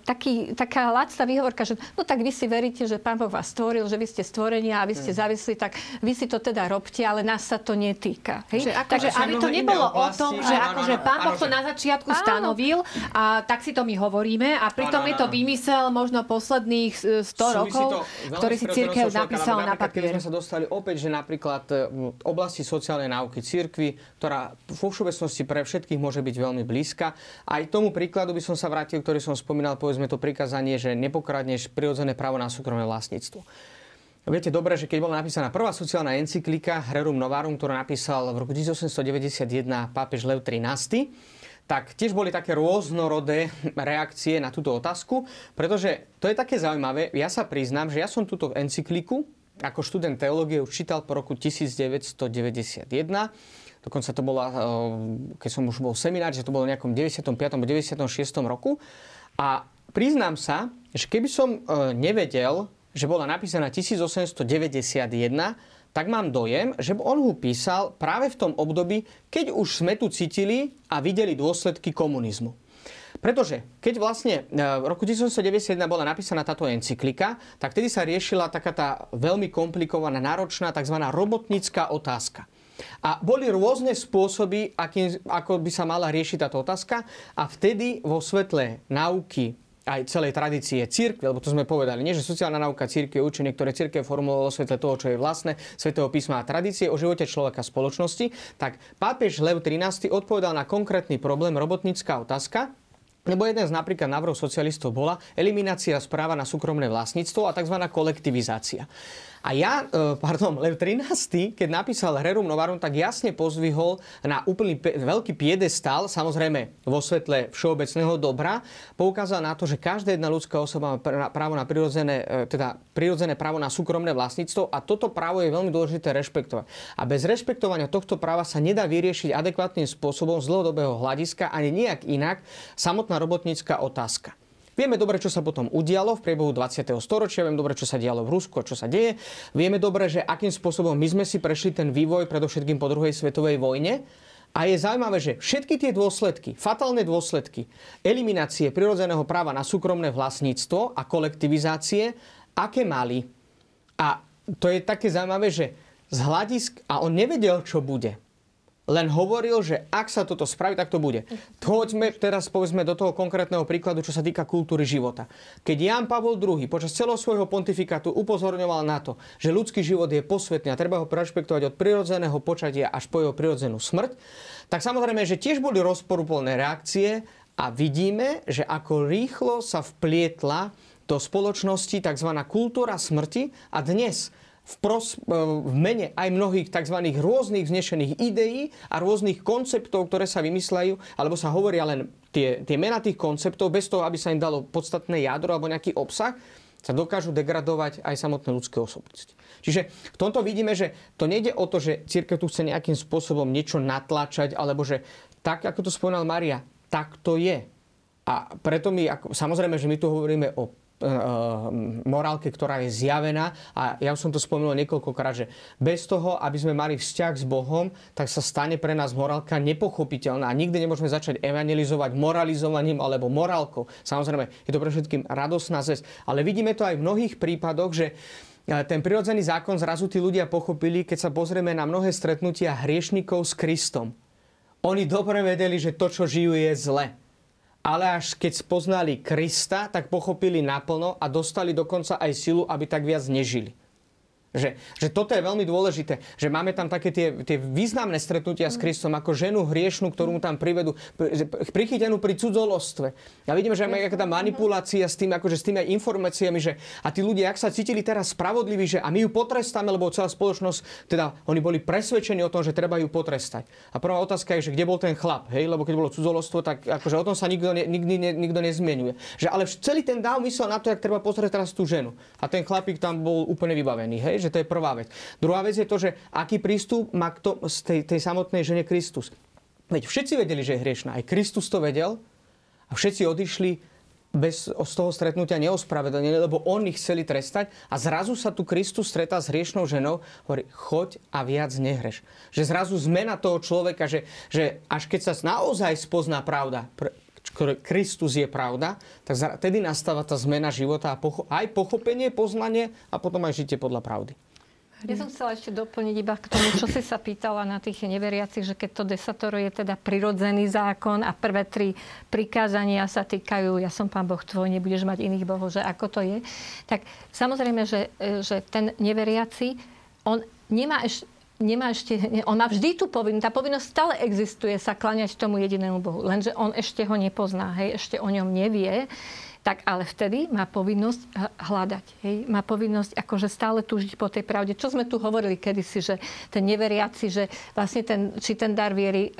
taký, taká lacná výhovorka, že no tak vy si veríte, že Pán Boh vás stvoril, že vy ste stvorenia a vy ste mm. závislí, tak vy si to teda robte, ale nás sa to netýka. Hej? Že, Takže aby to nebolo o tom, že akože Pán Boh to na začiatku áno. stanovil a tak si to my hovoríme a pritom áno, áno. je to vymysel možno posledných 100 Súvisí rokov, ktorý si církev napísal na papier. Keď sme sa dostali opäť, že napríklad v oblasti sociálnej náuky církvy, ktorá všeobecnosti pre všetkých môže byť veľmi blízka. Aj tomu príkladu by som sa vrátil, ktorý som spomínal, povedzme to prikázanie, že nepokradneš prirodzené právo na súkromné vlastníctvo. Viete dobre, že keď bola napísaná prvá sociálna encyklika Rerum Novarum, ktorú napísal v roku 1891 pápež Lev XIII, tak tiež boli také rôznorodé reakcie na túto otázku, pretože to je také zaujímavé. Ja sa priznám, že ja som túto encykliku ako študent teológie už čítal po roku 1991 Dokonca to bola, eh, keď som už bol v seminári, že to bolo v nejakom 95. 96. roku. A priznám sa, že keby som eh, nevedel, že bola napísaná 1891, tak mám dojem, že on ho písal práve v tom období, keď už sme tu cítili a videli dôsledky komunizmu. Pretože keď vlastne eh, v roku 1991 bola napísaná táto encyklika, tak vtedy sa riešila taká tá veľmi komplikovaná, náročná tzv. robotnická otázka. A boli rôzne spôsoby, akým, ako by sa mala riešiť táto otázka a vtedy vo svetle náuky aj celej tradície církve, lebo to sme povedali, nie že sociálna náuka církve, učenie, ktoré církev formulovalo vo svetle toho, čo je vlastné, svetého písma a tradície o živote človeka spoločnosti, tak pápež Lev XIII odpovedal na konkrétny problém robotnícká otázka, lebo jeden z napríklad návrhov socialistov bola eliminácia správa na súkromné vlastníctvo a tzv. kolektivizácia. A ja, e, pardon, Lev 13, keď napísal Rerum Novarum, tak jasne pozvihol na úplný veľký piedestal, samozrejme vo svetle všeobecného dobra, poukázal na to, že každá jedna ľudská osoba má právo na prirodzené, e, teda prirodzené právo na súkromné vlastníctvo a toto právo je veľmi dôležité rešpektovať. A bez rešpektovania tohto práva sa nedá vyriešiť adekvátnym spôsobom z dlhodobého hľadiska ani nejak inak samotná robotnícka otázka. Vieme dobre, čo sa potom udialo v priebehu 20. storočia, vieme dobre, čo sa dialo v Rusku, čo sa deje. Vieme dobre, že akým spôsobom my sme si prešli ten vývoj predovšetkým po druhej svetovej vojne. A je zaujímavé, že všetky tie dôsledky, fatálne dôsledky eliminácie prirodzeného práva na súkromné vlastníctvo a kolektivizácie, aké mali. A to je také zaujímavé, že z hľadisk... A on nevedel, čo bude len hovoril, že ak sa toto spraví, tak to bude. Poďme teraz povedzme do toho konkrétneho príkladu, čo sa týka kultúry života. Keď Jan Pavol II počas celého svojho pontifikátu upozorňoval na to, že ľudský život je posvetný a treba ho prešpektovať od prirodzeného počatia až po jeho prirodzenú smrť, tak samozrejme, že tiež boli rozporúplné reakcie a vidíme, že ako rýchlo sa vplietla do spoločnosti tzv. kultúra smrti a dnes v, pros, e, v mene aj mnohých tzv. rôznych vznešených ideí a rôznych konceptov, ktoré sa vymysľajú, alebo sa hovoria len tie, tie mena tých konceptov, bez toho, aby sa im dalo podstatné jadro alebo nejaký obsah, sa dokážu degradovať aj samotné ľudské osobnosti. Čiže v tomto vidíme, že to nejde o to, že církev tu chce nejakým spôsobom niečo natlačať, alebo že tak, ako to spomínal Maria, tak to je. A preto my, ako, samozrejme, že my tu hovoríme o morálke, ktorá je zjavená. A ja som to spomenul niekoľkokrát, že bez toho, aby sme mali vzťah s Bohom, tak sa stane pre nás morálka nepochopiteľná. A nikdy nemôžeme začať evangelizovať moralizovaním alebo morálkou. Samozrejme, je to pre všetkým radosná zväz. Ale vidíme to aj v mnohých prípadoch, že eh, ten prirodzený zákon zrazu tí ľudia pochopili, keď sa pozrieme na mnohé stretnutia hriešnikov s Kristom. Oni dobre vedeli, že to, čo žijú, je zle ale až keď spoznali Krista, tak pochopili naplno a dostali dokonca aj silu, aby tak viac nežili. Že, že toto je veľmi dôležité, že máme tam také tie, tie významné stretnutia s Kristom, ako ženu hriešnú, ktorú mu tam privedú, prichytenú pri cudzolostve. Ja vidím, že je tá manipulácia s tým, akože s tými aj informáciami, že a tí ľudia, ak sa cítili teraz spravodliví, že a my ju potrestáme, lebo celá spoločnosť, teda oni boli presvedčení o tom, že treba ju potrestať. A prvá otázka je, že kde bol ten chlap, hej, lebo keď bolo cudzolostvo, tak akože o tom sa nikto, ne, nikdy ne, nikto nezmienuje. Že ale celý ten dáv myslel na to, jak treba pozrieť teraz tú ženu. A ten chlapík tam bol úplne vybavený, hej že to je prvá vec. Druhá vec je to, že aký prístup má kto z tej, tej samotnej žene Kristus. Veď všetci vedeli, že je hriešná. Aj Kristus to vedel a všetci odišli bez, z toho stretnutia neospravedlnení, lebo oni chceli trestať a zrazu sa tu Kristus stretá s hriešnou ženou, hovorí, choď a viac nehreš. Že zrazu zmena toho človeka, že, že až keď sa naozaj spozná pravda, Kristus je pravda, tak tedy nastáva tá zmena života a pocho- aj pochopenie, poznanie a potom aj žitie podľa pravdy. Ja som chcela ešte doplniť iba k tomu, čo si sa pýtala na tých neveriacich, že keď to desatoro je teda prirodzený zákon a prvé tri prikázania sa týkajú, ja som pán Boh tvoj, nebudeš mať iných bohov, že ako to je, tak samozrejme, že, že ten neveriaci, on nemá ešte, nemá ešte, on má vždy tú povinnosť, tá povinnosť stále existuje sa kláňať tomu jedinému Bohu, lenže on ešte ho nepozná, hej, ešte o ňom nevie tak ale vtedy má povinnosť hľadať. Hej? Má povinnosť akože stále túžiť po tej pravde. Čo sme tu hovorili kedysi, že ten neveriaci, že vlastne ten, či ten dar viery e,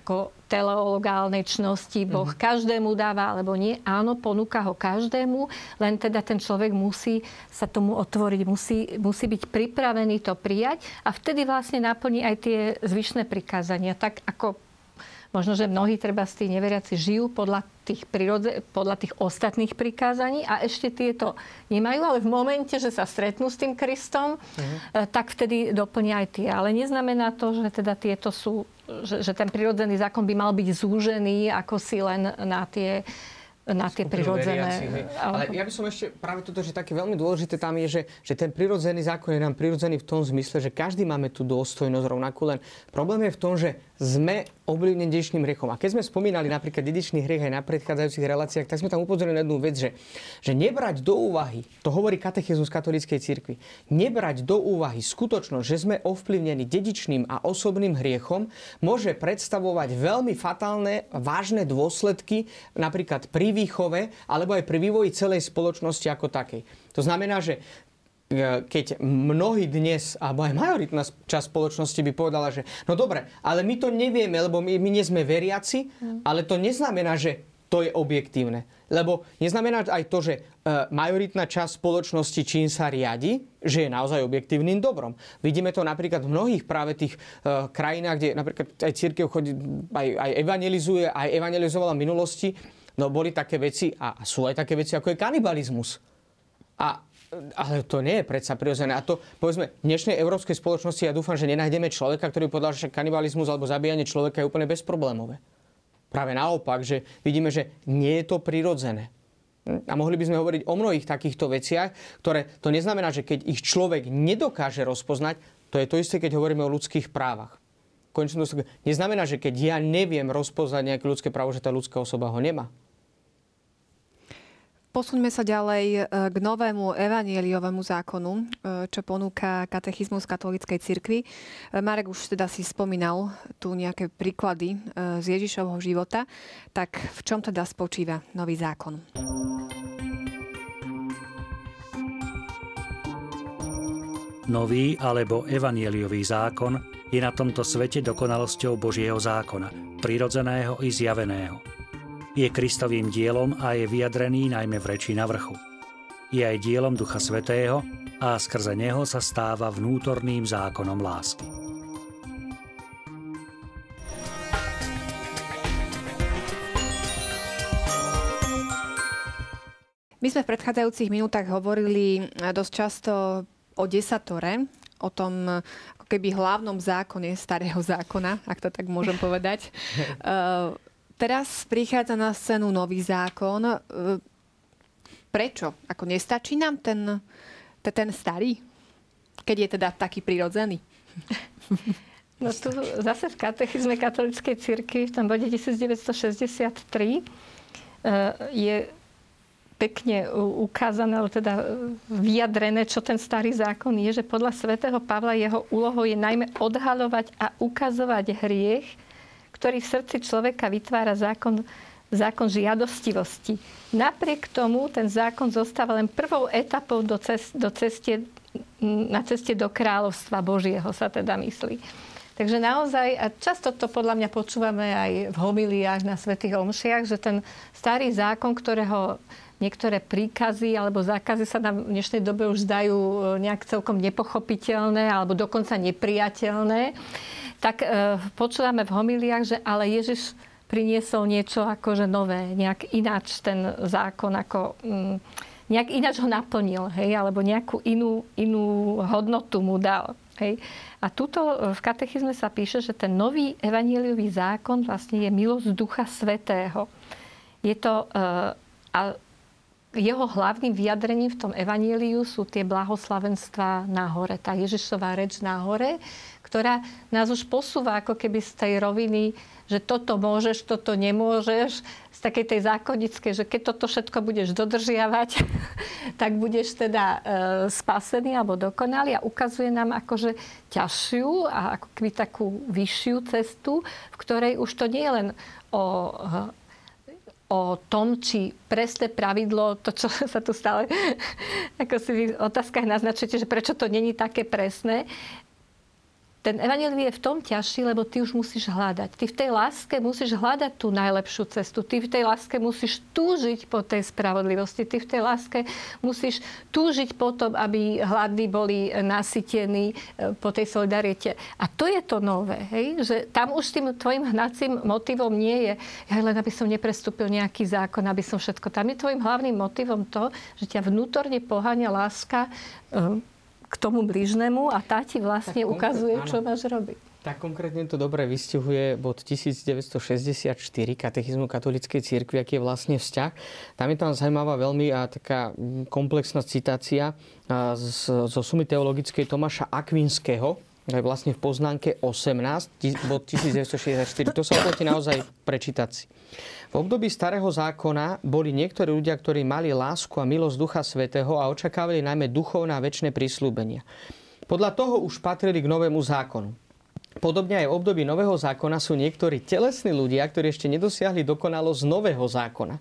ako teleologálnej čnosti Boh mm-hmm. každému dáva, alebo nie. Áno, ponúka ho každému, len teda ten človek musí sa tomu otvoriť, musí, musí byť pripravený to prijať a vtedy vlastne naplní aj tie zvyšné prikázania. Tak ako Možno, že mnohí treba z tých neveriaci žijú podľa tých, prírodze, podľa tých ostatných prikázaní a ešte tieto nemajú, ale v momente, že sa stretnú s tým Kristom, uh-huh. tak vtedy doplnia aj tie. Ale neznamená to, že teda tieto sú, že, že ten prírodzený zákon by mal byť zúžený ako si len na tie na tie prirodzené. Ale ja by som ešte práve toto, že také veľmi dôležité tam je, že, že ten prirodzený zákon je nám prirodzený v tom zmysle, že každý máme tú dôstojnosť rovnakú, len problém je v tom, že sme ovplyvnení dedičným hriechom. A keď sme spomínali napríklad dedičný hriech aj na predchádzajúcich reláciách, tak sme tam upozorili na jednu vec, že, že nebrať do úvahy, to hovorí katechizmus katolíckej cirkvi, nebrať do úvahy skutočnosť, že sme ovplyvnení dedičným a osobným hriechom, môže predstavovať veľmi fatálne, vážne dôsledky napríklad pri výchove alebo aj pri vývoji celej spoločnosti ako takej. To znamená, že keď mnohí dnes, alebo aj majoritná časť spoločnosti by povedala, že no dobre, ale my to nevieme, lebo my, my nie sme veriaci, mm. ale to neznamená, že to je objektívne. Lebo neznamená aj to, že e, majoritná časť spoločnosti čím sa riadi, že je naozaj objektívnym dobrom. Vidíme to napríklad v mnohých práve tých e, krajinách, kde napríklad aj církev chodí, aj, aj evangelizuje, aj evangelizovala v minulosti. No boli také veci a sú aj také veci, ako je kanibalizmus. A ale to nie je predsa prirodzené. A to, povedzme, v dnešnej európskej spoločnosti ja dúfam, že nenájdeme človeka, ktorý povedal, že kanibalizmus alebo zabíjanie človeka je úplne bezproblémové. Práve naopak, že vidíme, že nie je to prirodzené. A mohli by sme hovoriť o mnohých takýchto veciach, ktoré to neznamená, že keď ich človek nedokáže rozpoznať, to je to isté, keď hovoríme o ľudských právach. Konečne neznamená, že keď ja neviem rozpoznať nejaké ľudské právo, že tá ľudská osoba ho nemá. Posuňme sa ďalej e, k novému evanieliovému zákonu, e, čo ponúka katechizmus katolíckej cirkvi. E, Marek už teda si spomínal tu nejaké príklady z Ježišovho života. Tak v čom teda spočíva nový zákon? Nový alebo evanieliový zákon je na tomto svete dokonalosťou Božieho zákona, prirodzeného i zjaveného je Kristovým dielom a je vyjadrený najmä v reči na vrchu. Je aj dielom Ducha Svetého a skrze neho sa stáva vnútorným zákonom lásky. My sme v predchádzajúcich minútach hovorili dosť často o desatore, o tom ako keby hlavnom zákone starého zákona, ak to tak môžem povedať. Teraz prichádza na scénu nový zákon. E, prečo? Ako nestačí nám ten, ten starý? Keď je teda taký prirodzený? No tu zase v katechizme katolíckej cirkvi v tom bode 1963 je pekne ukázané, ale teda vyjadrené, čo ten starý zákon je, že podľa svätého Pavla jeho úlohou je najmä odhalovať a ukazovať hriech, ktorý v srdci človeka vytvára zákon, zákon žiadostivosti. Napriek tomu ten zákon zostáva len prvou etapou do, cest, do ceste, na ceste do kráľovstva Božieho, sa teda myslí. Takže naozaj, a často to podľa mňa počúvame aj v homiliách na svätých omšiach, že ten starý zákon, ktorého niektoré príkazy alebo zákazy sa nám v dnešnej dobe už zdajú e, nejak celkom nepochopiteľné alebo dokonca nepriateľné, tak e, počúvame v homiliách, že ale Ježiš priniesol niečo akože nové, nejak ináč ten zákon, ako, mm, nejak ináč ho naplnil, hej, alebo nejakú inú, inú hodnotu mu dal. Hej. A tuto e, v katechizme sa píše, že ten nový evaníliový zákon vlastne je milosť Ducha Svetého. Je to, e, a jeho hlavným vyjadrením v tom evaníliu sú tie blahoslavenstva na hore, tá Ježišová reč na hore, ktorá nás už posúva ako keby z tej roviny, že toto môžeš, toto nemôžeš, z takej tej zákonickej, že keď toto všetko budeš dodržiavať, tak budeš teda e, spasený alebo dokonalý a ukazuje nám akože ťažšiu a ako keby takú vyššiu cestu, v ktorej už to nie je len o o tom, či presné pravidlo, to, čo sa tu stále ako si v otázkach naznačujete, že prečo to není také presné, ten evanelium je v tom ťažší, lebo ty už musíš hľadať. Ty v tej láske musíš hľadať tú najlepšiu cestu. Ty v tej láske musíš túžiť po tej spravodlivosti. Ty v tej láske musíš túžiť po tom, aby hladní boli nasytení e, po tej solidariete. A to je to nové, hej? že tam už tým tvojim hnacím motivom nie je, ja len aby som neprestúpil nejaký zákon, aby som všetko. Tam je tvojim hlavným motivom to, že ťa vnútorne poháňa láska e, k tomu blížnemu a tá ti vlastne tak ukazuje, áno. čo máš robiť. Tak konkrétne to dobre vystihuje bod 1964 katechizmu katolíckej cirkvi, aký je vlastne vzťah. Tam je tam zaujímavá veľmi a taká komplexná citácia zo sumy teologickej Tomáša Akvinského, vlastne v poznámke 18, bod 1964. To sa oplatí naozaj prečítať si. V období starého zákona boli niektorí ľudia, ktorí mali lásku a milosť Ducha Svetého a očakávali najmä duchovné a väčšie prísľubenia. Podľa toho už patrili k novému zákonu. Podobne aj v období Nového zákona sú niektorí telesní ľudia, ktorí ešte nedosiahli dokonalosť Nového zákona.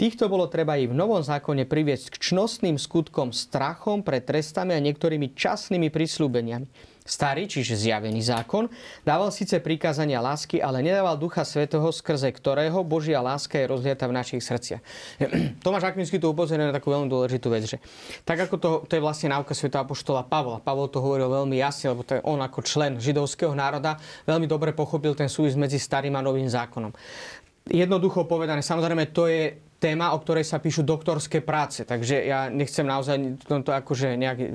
Týchto bolo treba i v Novom zákone priviesť k čnostným skutkom strachom pred trestami a niektorými časnými prísľubeniami. Starý, čiže zjavený zákon, dával síce prikázania lásky, ale nedával Ducha Svetého, skrze ktorého Božia láska je rozliata v našich srdciach. Tomáš Akvinsky tu upozorňuje na takú veľmi dôležitú vec, že tak ako to, to je vlastne náuka Sveta Apoštola Pavla. Pavol to hovoril veľmi jasne, lebo to je on ako člen židovského národa veľmi dobre pochopil ten súvis medzi starým a novým zákonom. Jednoducho povedané, samozrejme, to je téma, o ktorej sa píšu doktorské práce. Takže ja nechcem naozaj to akože nejak uh,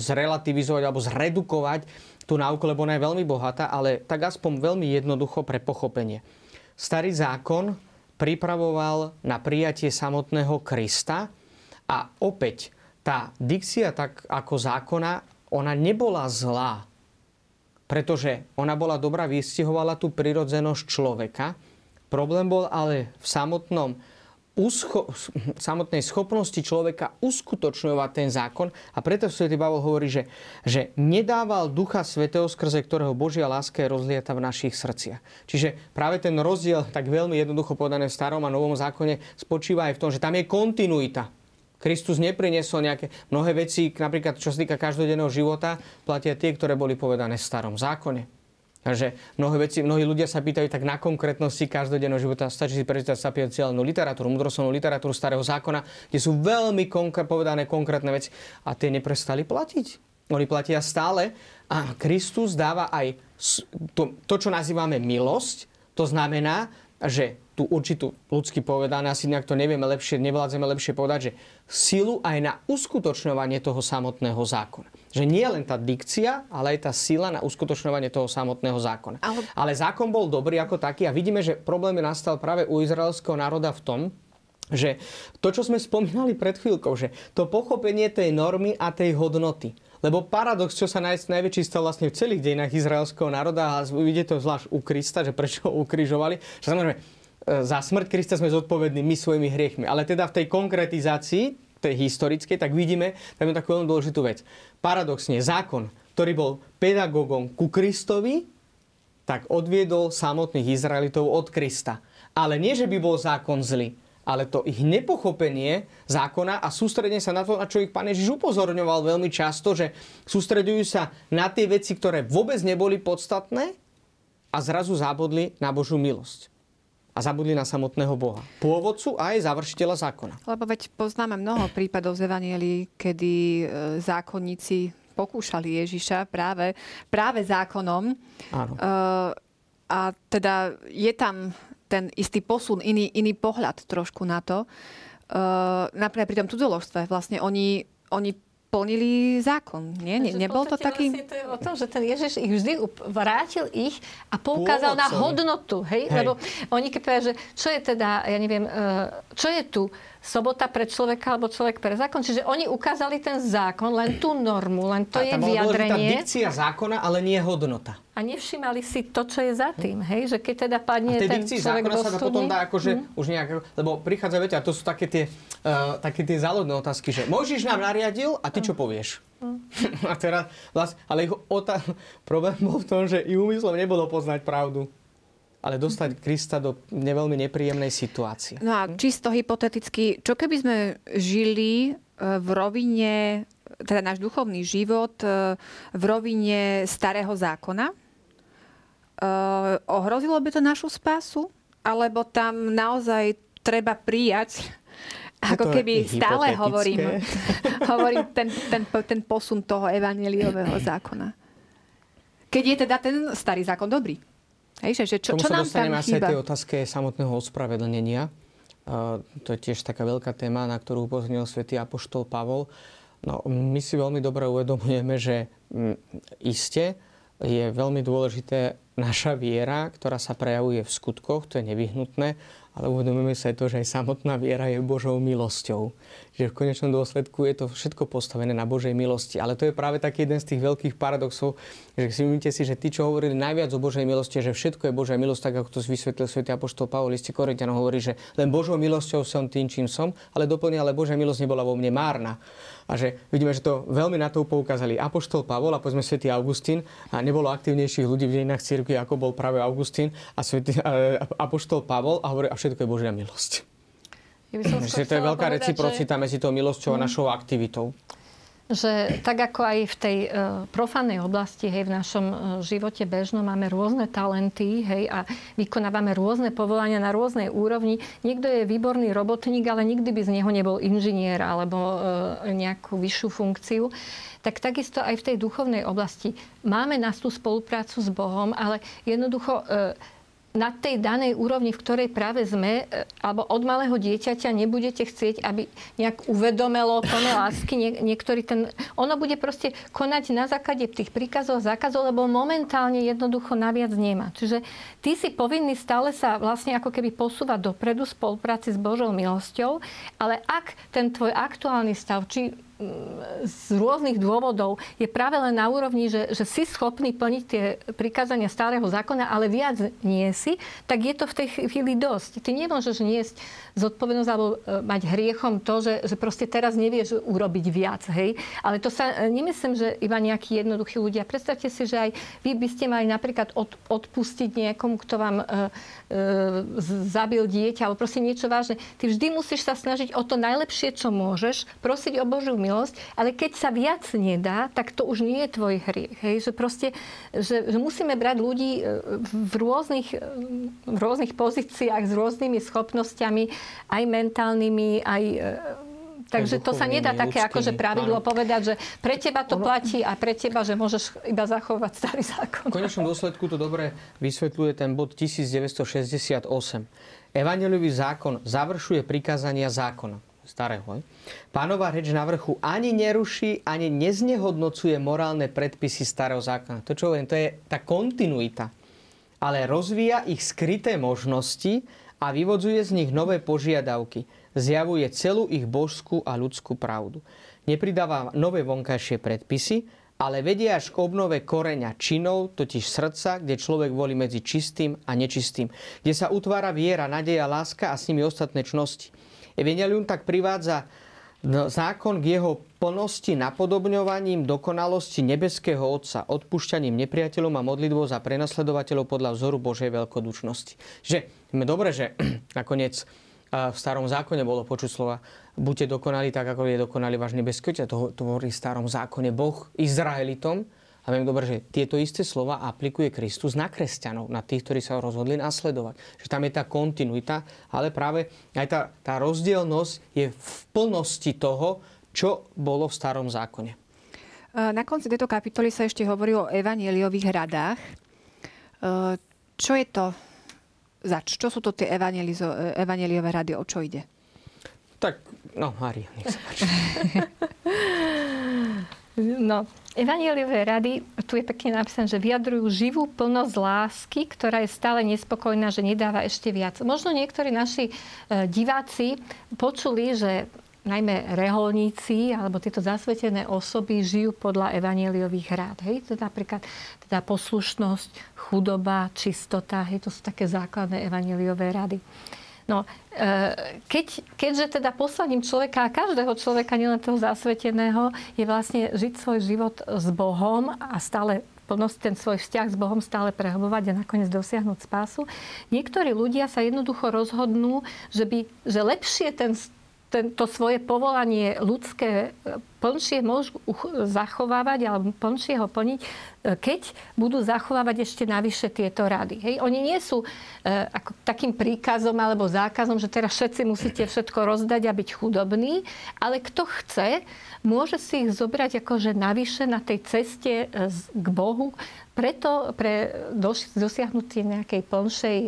zrelativizovať alebo zredukovať tú náuku, lebo ona je veľmi bohatá, ale tak aspoň veľmi jednoducho pre pochopenie. Starý zákon pripravoval na prijatie samotného Krista a opäť tá dikcia tak ako zákona, ona nebola zlá, pretože ona bola dobrá, vystihovala tú prirodzenosť človeka. Problém bol ale v samotnom uscho- samotnej schopnosti človeka uskutočňovať ten zákon a preto Sv. Pavol hovorí, že, že nedával Ducha Svetého, skrze ktorého Božia láska je rozlieta v našich srdciach. Čiže práve ten rozdiel, tak veľmi jednoducho podané v starom a novom zákone, spočíva aj v tom, že tam je kontinuita. Kristus nepriniesol nejaké mnohé veci, napríklad čo sa týka každodenného života, platia tie, ktoré boli povedané v starom zákone. Takže mnohé veci, mnohí ľudia sa pýtajú tak na konkrétnosti každodenného života. Stačí si prečítať sapienciálnu literatúru, mudrosovnú literatúru starého zákona, kde sú veľmi konkr- povedané konkrétne veci. A tie neprestali platiť. Oni platia stále a Kristus dáva aj to, to čo nazývame milosť. To znamená, že tú určitú ľudsky povedané, asi nejak to nevieme lepšie, nevládzeme lepšie povedať, že silu aj na uskutočňovanie toho samotného zákona. Že nie len tá dikcia, ale aj tá sila na uskutočňovanie toho samotného zákona. Ale... ale zákon bol dobrý ako taký a vidíme, že problém nastal práve u izraelského národa v tom, že to, čo sme spomínali pred chvíľkou, že to pochopenie tej normy a tej hodnoty, lebo paradox, čo sa naj, najväčší stal vlastne v celých dejinách izraelského národa a vidíte to zvlášť u Krista, že prečo ho ukrižovali, že samozrejme za smrť Krista sme zodpovední my svojimi hriechmi. Ale teda v tej konkretizácii, tej historickej, tak vidíme tam takú veľmi dôležitú vec. Paradoxne, zákon, ktorý bol pedagógom ku Kristovi, tak odviedol samotných Izraelitov od Krista. Ale nie, že by bol zákon zlý, ale to ich nepochopenie zákona a sústredenie sa na to, na čo ich pán Ježiš upozorňoval veľmi často, že sústredujú sa na tie veci, ktoré vôbec neboli podstatné a zrazu zabudli na Božú milosť a zabudli na samotného Boha. Pôvodcu a aj završiteľa zákona. Lebo veď poznáme mnoho prípadov z Evanielí, kedy e, zákonníci pokúšali Ježiša práve, práve zákonom. Áno. E, a teda je tam ten istý posun, iný, iný pohľad trošku na to. Uh, napríklad pri tom cudzoložstve vlastne oni, oni plnili zákon. Nie? Ne, nebol to taký... Vlastne to je o tom, že ten Ježiš ich vždy vrátil ich a poukázal Pôvodcom. na hodnotu. Hej? hej? Lebo oni keď povedia, že čo je teda, ja neviem, uh, čo je tu sobota pre človeka alebo človek pre zákon. Čiže oni ukázali ten zákon, len tú normu, len to a je vyjadrenie. dikcia zákona, ale nie hodnota. A nevšimali si to, čo je za tým, hej? Že keď teda padne a ten človek do sa potom dá akože mm. už nejak, lebo prichádza, viete, a to sú také tie, uh, také tie záľudné otázky, že Mojžiš nám nariadil a ty čo povieš? Mm. a teraz, vlastne, ale ich otá... problém bol v tom, že i úmyslom nebolo poznať pravdu ale dostať Krista do neveľmi nepríjemnej situácie. No a čisto hypoteticky, čo keby sme žili e, v rovine, teda náš duchovný život e, v rovine starého zákona? E, ohrozilo by to našu spásu? Alebo tam naozaj treba prijať ako keby stále hovorím, hovorím ten, ten, ten posun toho evaneliového zákona. Keď je teda ten starý zákon dobrý. Hej, že čo, čo sa nám dostaneme tam chýba? tej otázke samotného ospravedlnenia. Uh, to je tiež taká veľká téma, na ktorú upozornil svätý Apoštol Pavol. No, my si veľmi dobre uvedomujeme, že m, iste je veľmi dôležité naša viera, ktorá sa prejavuje v skutkoch, to je nevyhnutné, ale uvedomíme sa aj to, že aj samotná viera je Božou milosťou. Že v konečnom dôsledku je to všetko postavené na Božej milosti. Ale to je práve taký jeden z tých veľkých paradoxov, že si myslíte si, že tí, čo hovorili najviac o Božej milosti, že všetko je Božia milosť, tak ako to vysvetlil svätý apoštol Pavol liste Korintianom, hovorí, že len Božou milosťou som tým, čím som, ale doplňa, ale Božia milosť nebola vo mne márna. A že vidíme, že to veľmi na to poukázali apoštol Pavol a povedzme svätý Augustín a nebolo aktívnejších ľudí v dejinách cirkvi, ako bol práve Augustín a svätý apoštol Pavol a hovorí, a všetko je Božia milosť. Ja že to je veľká povedať, reciprocita že... medzi tou milosťou a mhm. našou aktivitou že tak ako aj v tej uh, profánnej oblasti, hej, v našom uh, živote bežnom máme rôzne talenty, hej, a vykonávame rôzne povolania na rôznej úrovni. Niekto je výborný robotník, ale nikdy by z neho nebol inžinier alebo uh, nejakú vyššiu funkciu. Tak takisto aj v tej duchovnej oblasti máme nás tú spoluprácu s Bohom, ale jednoducho na tej danej úrovni, v ktorej práve sme, e, alebo od malého dieťaťa nebudete chcieť, aby nejak uvedomelo plné lásky. Nie, niektorý ten, ono bude proste konať na základe tých príkazov a zákazov, lebo momentálne jednoducho naviac nemá. Čiže ty si povinný stále sa vlastne ako keby posúvať dopredu v spolupráci s Božou milosťou, ale ak ten tvoj aktuálny stav, či z rôznych dôvodov je práve len na úrovni, že, že si schopný plniť tie prikázania starého zákona, ale viac nie si, tak je to v tej chvíli dosť. Ty nemôžeš niesť zodpovednosť alebo e, mať hriechom to, že, že proste teraz nevieš urobiť viac. Hej? Ale to sa e, nemyslím, že iba nejakí jednoduchí ľudia. Predstavte si, že aj vy by ste mali napríklad od, odpustiť niekomu, kto vám e, zabil dieťa alebo proste niečo vážne. Ty vždy musíš sa snažiť o to najlepšie, čo môžeš, prosiť o Božiu milosť, ale keď sa viac nedá, tak to už nie je tvoj hriech. Hej? Že proste, že, že musíme brať ľudí e, v rôznych, v rôznych pozíciách s rôznymi schopnosťami aj mentálnymi, aj e, Takže to sa nedá také ako že pravidlo áno. povedať, že pre teba to ono... platí a pre teba, že môžeš iba zachovať starý zákon. V konečnom dôsledku to dobre vysvetľuje ten bod 1968. Evangeliový zákon završuje prikázania zákona starého. Pánova reč na vrchu ani neruší, ani neznehodnocuje morálne predpisy starého zákona. To, čo hovorím, to je tá kontinuita. Ale rozvíja ich skryté možnosti a vyvodzuje z nich nové požiadavky. Zjavuje celú ich božskú a ľudskú pravdu. Nepridáva nové vonkajšie predpisy, ale vedia až k obnove koreňa činov, totiž srdca, kde človek volí medzi čistým a nečistým, kde sa utvára viera, nadeja, láska a s nimi ostatné čnosti. Evangelium tak privádza zákon k jeho plnosti napodobňovaním dokonalosti nebeského Otca, odpúšťaním nepriateľom a modlitbou za prenasledovateľov podľa vzoru Božej veľkodučnosti. Že, dobre, že nakoniec v starom zákone bolo počuť slova buďte dokonali tak, ako je dokonalý váš nebeský Otec. To, to hovorí v starom zákone Boh Izraelitom, a viem dobre, že tieto isté slova aplikuje Kristus na kresťanov, na tých, ktorí sa rozhodli nasledovať. Že tam je tá kontinuita, ale práve aj tá, tá rozdielnosť je v plnosti toho, čo bolo v starom zákone. Na konci tejto kapitoly sa ešte hovorí o evanieliových radách. Čo je to zač? Čo sú to tie evanieliové rady? O čo ide? Tak, no, Mária, nech sa páči. no, Evangeliové rady, tu je pekne napísané, že vyjadrujú živú plnosť lásky, ktorá je stále nespokojná, že nedáva ešte viac. Možno niektorí naši e, diváci počuli, že najmä reholníci alebo tieto zasvetené osoby žijú podľa evanieliových rád. Hej? To napríklad teda poslušnosť, chudoba, čistota. Hej? To sú také základné evanieliové rady. No, e, keď, keďže teda poslaním človeka každého človeka, nielen toho zasveteného, je vlastne žiť svoj život s Bohom a stále plnosť ten svoj vzťah s Bohom stále prehlbovať a nakoniec dosiahnuť spásu. Niektorí ľudia sa jednoducho rozhodnú, že, by, že lepšie ten to svoje povolanie ľudské e, plnšie môžu zachovávať alebo plnšie ho plniť, e, keď budú zachovávať ešte navyše tieto rady. Hej? Oni nie sú e, ako takým príkazom alebo zákazom, že teraz všetci musíte všetko rozdať a byť chudobní, ale kto chce, môže si ich zobrať akože navyše na tej ceste e, k Bohu, preto pre dosiahnutie nejakej plnšej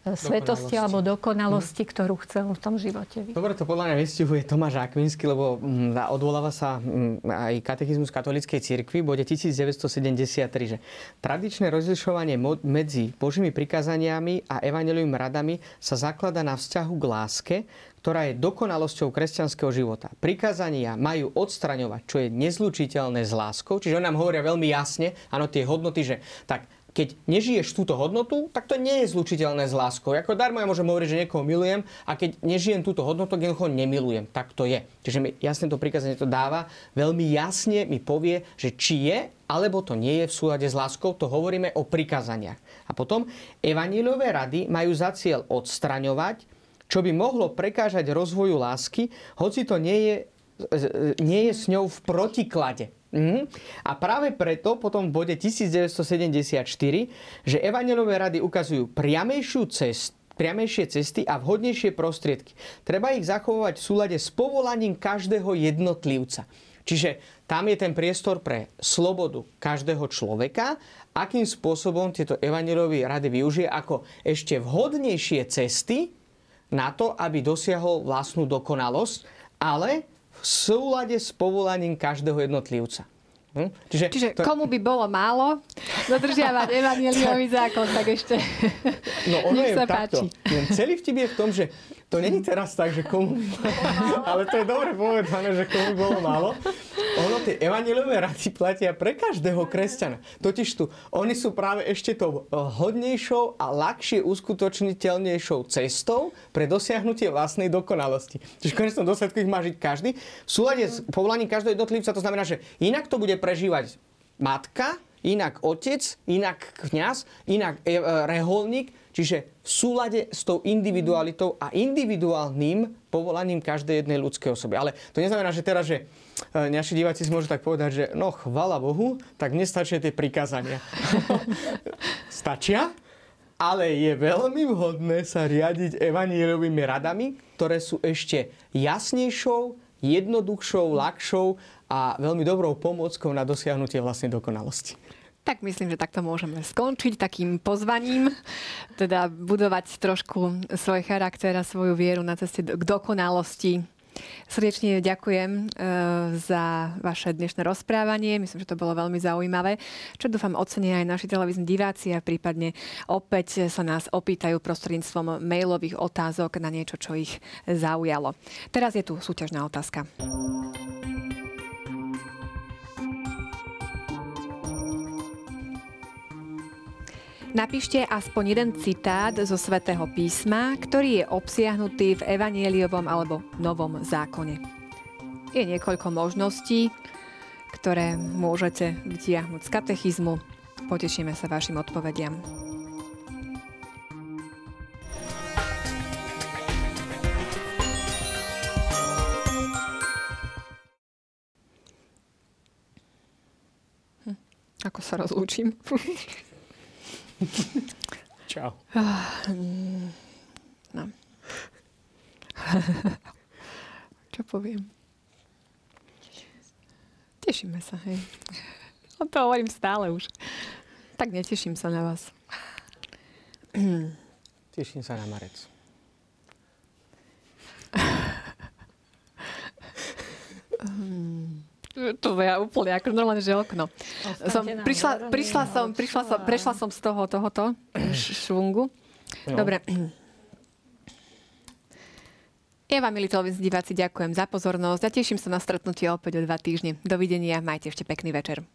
svetosti alebo dokonalosti, ktorú chcel v tom živote. Dobre, to podľa mňa vystihuje Tomáš Akvinsky, lebo mm, odvoláva sa mm, aj katechizmus katolíckej cirkvi v bode 1973, že tradičné rozlišovanie medzi Božími prikázaniami a evaneliovými radami sa zaklada na vzťahu k láske, ktorá je dokonalosťou kresťanského života. Prikázania majú odstraňovať, čo je nezlučiteľné s láskou, čiže on nám hovoria veľmi jasne, áno, tie hodnoty, že tak keď nežiješ túto hodnotu, tak to nie je zlučiteľné s láskou. Ako darmo ja môžem hovoriť, že niekoho milujem a keď nežijem túto hodnotu, tak jednoducho nemilujem. Tak to je. Čiže mi jasne to prikázanie to dáva. Veľmi jasne mi povie, že či je alebo to nie je v súlade s láskou, to hovoríme o prikázaniach. A potom evaníliové rady majú za cieľ odstraňovať, čo by mohlo prekážať rozvoju lásky, hoci to nie je, nie je s ňou v protiklade. Mm. A práve preto potom v bode 1974, že evangelové rady ukazujú priamejšiu cestu, priamejšie cesty a vhodnejšie prostriedky. Treba ich zachovať v súlade s povolaním každého jednotlivca. Čiže tam je ten priestor pre slobodu každého človeka, akým spôsobom tieto evangelové rady využije ako ešte vhodnejšie cesty na to, aby dosiahol vlastnú dokonalosť, ale v súlade s povolaním každého jednotlivca. Hm? Čiže, Čiže to... komu by bolo málo dodržiavať evangeliový zákon, tak ešte no, ono nech sa je páči. Takto. Celý vtip je v tom, že to není teraz tak, že komu... Ale to je dobre povedané, že komu bolo málo. Ono, tie evaniliové rady platia pre každého kresťana. Totiž tu, oni sú práve ešte tou hodnejšou a ľahšie uskutočniteľnejšou cestou pre dosiahnutie vlastnej dokonalosti. Čiže v konečnom dôsledku ich má žiť každý. V súlade s povolaním každého jednotlivca to znamená, že inak to bude prežívať matka, inak otec, inak kňaz, inak e, e, reholník, čiže v súlade s tou individualitou a individuálnym povolaním každej jednej ľudskej osoby. Ale to neznamená, že teraz, že e, naši diváci si môžu tak povedať, že no chvala Bohu, tak nestačia tie prikázania. Stačia, ale je veľmi vhodné sa riadiť evaníliovými radami, ktoré sú ešte jasnejšou, jednoduchšou, ľahšou a veľmi dobrou pomôckou na dosiahnutie vlastnej dokonalosti. Tak myslím, že takto môžeme skončiť takým pozvaním, teda budovať trošku svoj charakter a svoju vieru na ceste k dokonalosti. Srdečne ďakujem e, za vaše dnešné rozprávanie. Myslím, že to bolo veľmi zaujímavé. Čo dúfam ocenia aj naši televízni diváci a prípadne opäť sa nás opýtajú prostredníctvom mailových otázok na niečo, čo ich zaujalo. Teraz je tu súťažná otázka. Napíšte aspoň jeden citát zo svätého písma, ktorý je obsiahnutý v evanieliovom alebo novom zákone. Je niekoľko možností, ktoré môžete vytiahnuť z katechizmu. Potešíme sa vašim odpovediam. Hm, ako sa rozlúčim? Čau. No. Čo poviem? Tešíme sa, hej. O to hovorím stále už. Tak neteším sa na vás. Teším sa na marec. To ja úplne ako normálne, že okno. Som, prišla, prišla, som, prišla som, prešla som z toho, tohoto švungu. No. Dobre. Ja vám, milí televízni diváci, ďakujem za pozornosť a teším sa na stretnutie opäť o dva týždne. Dovidenia, majte ešte pekný večer.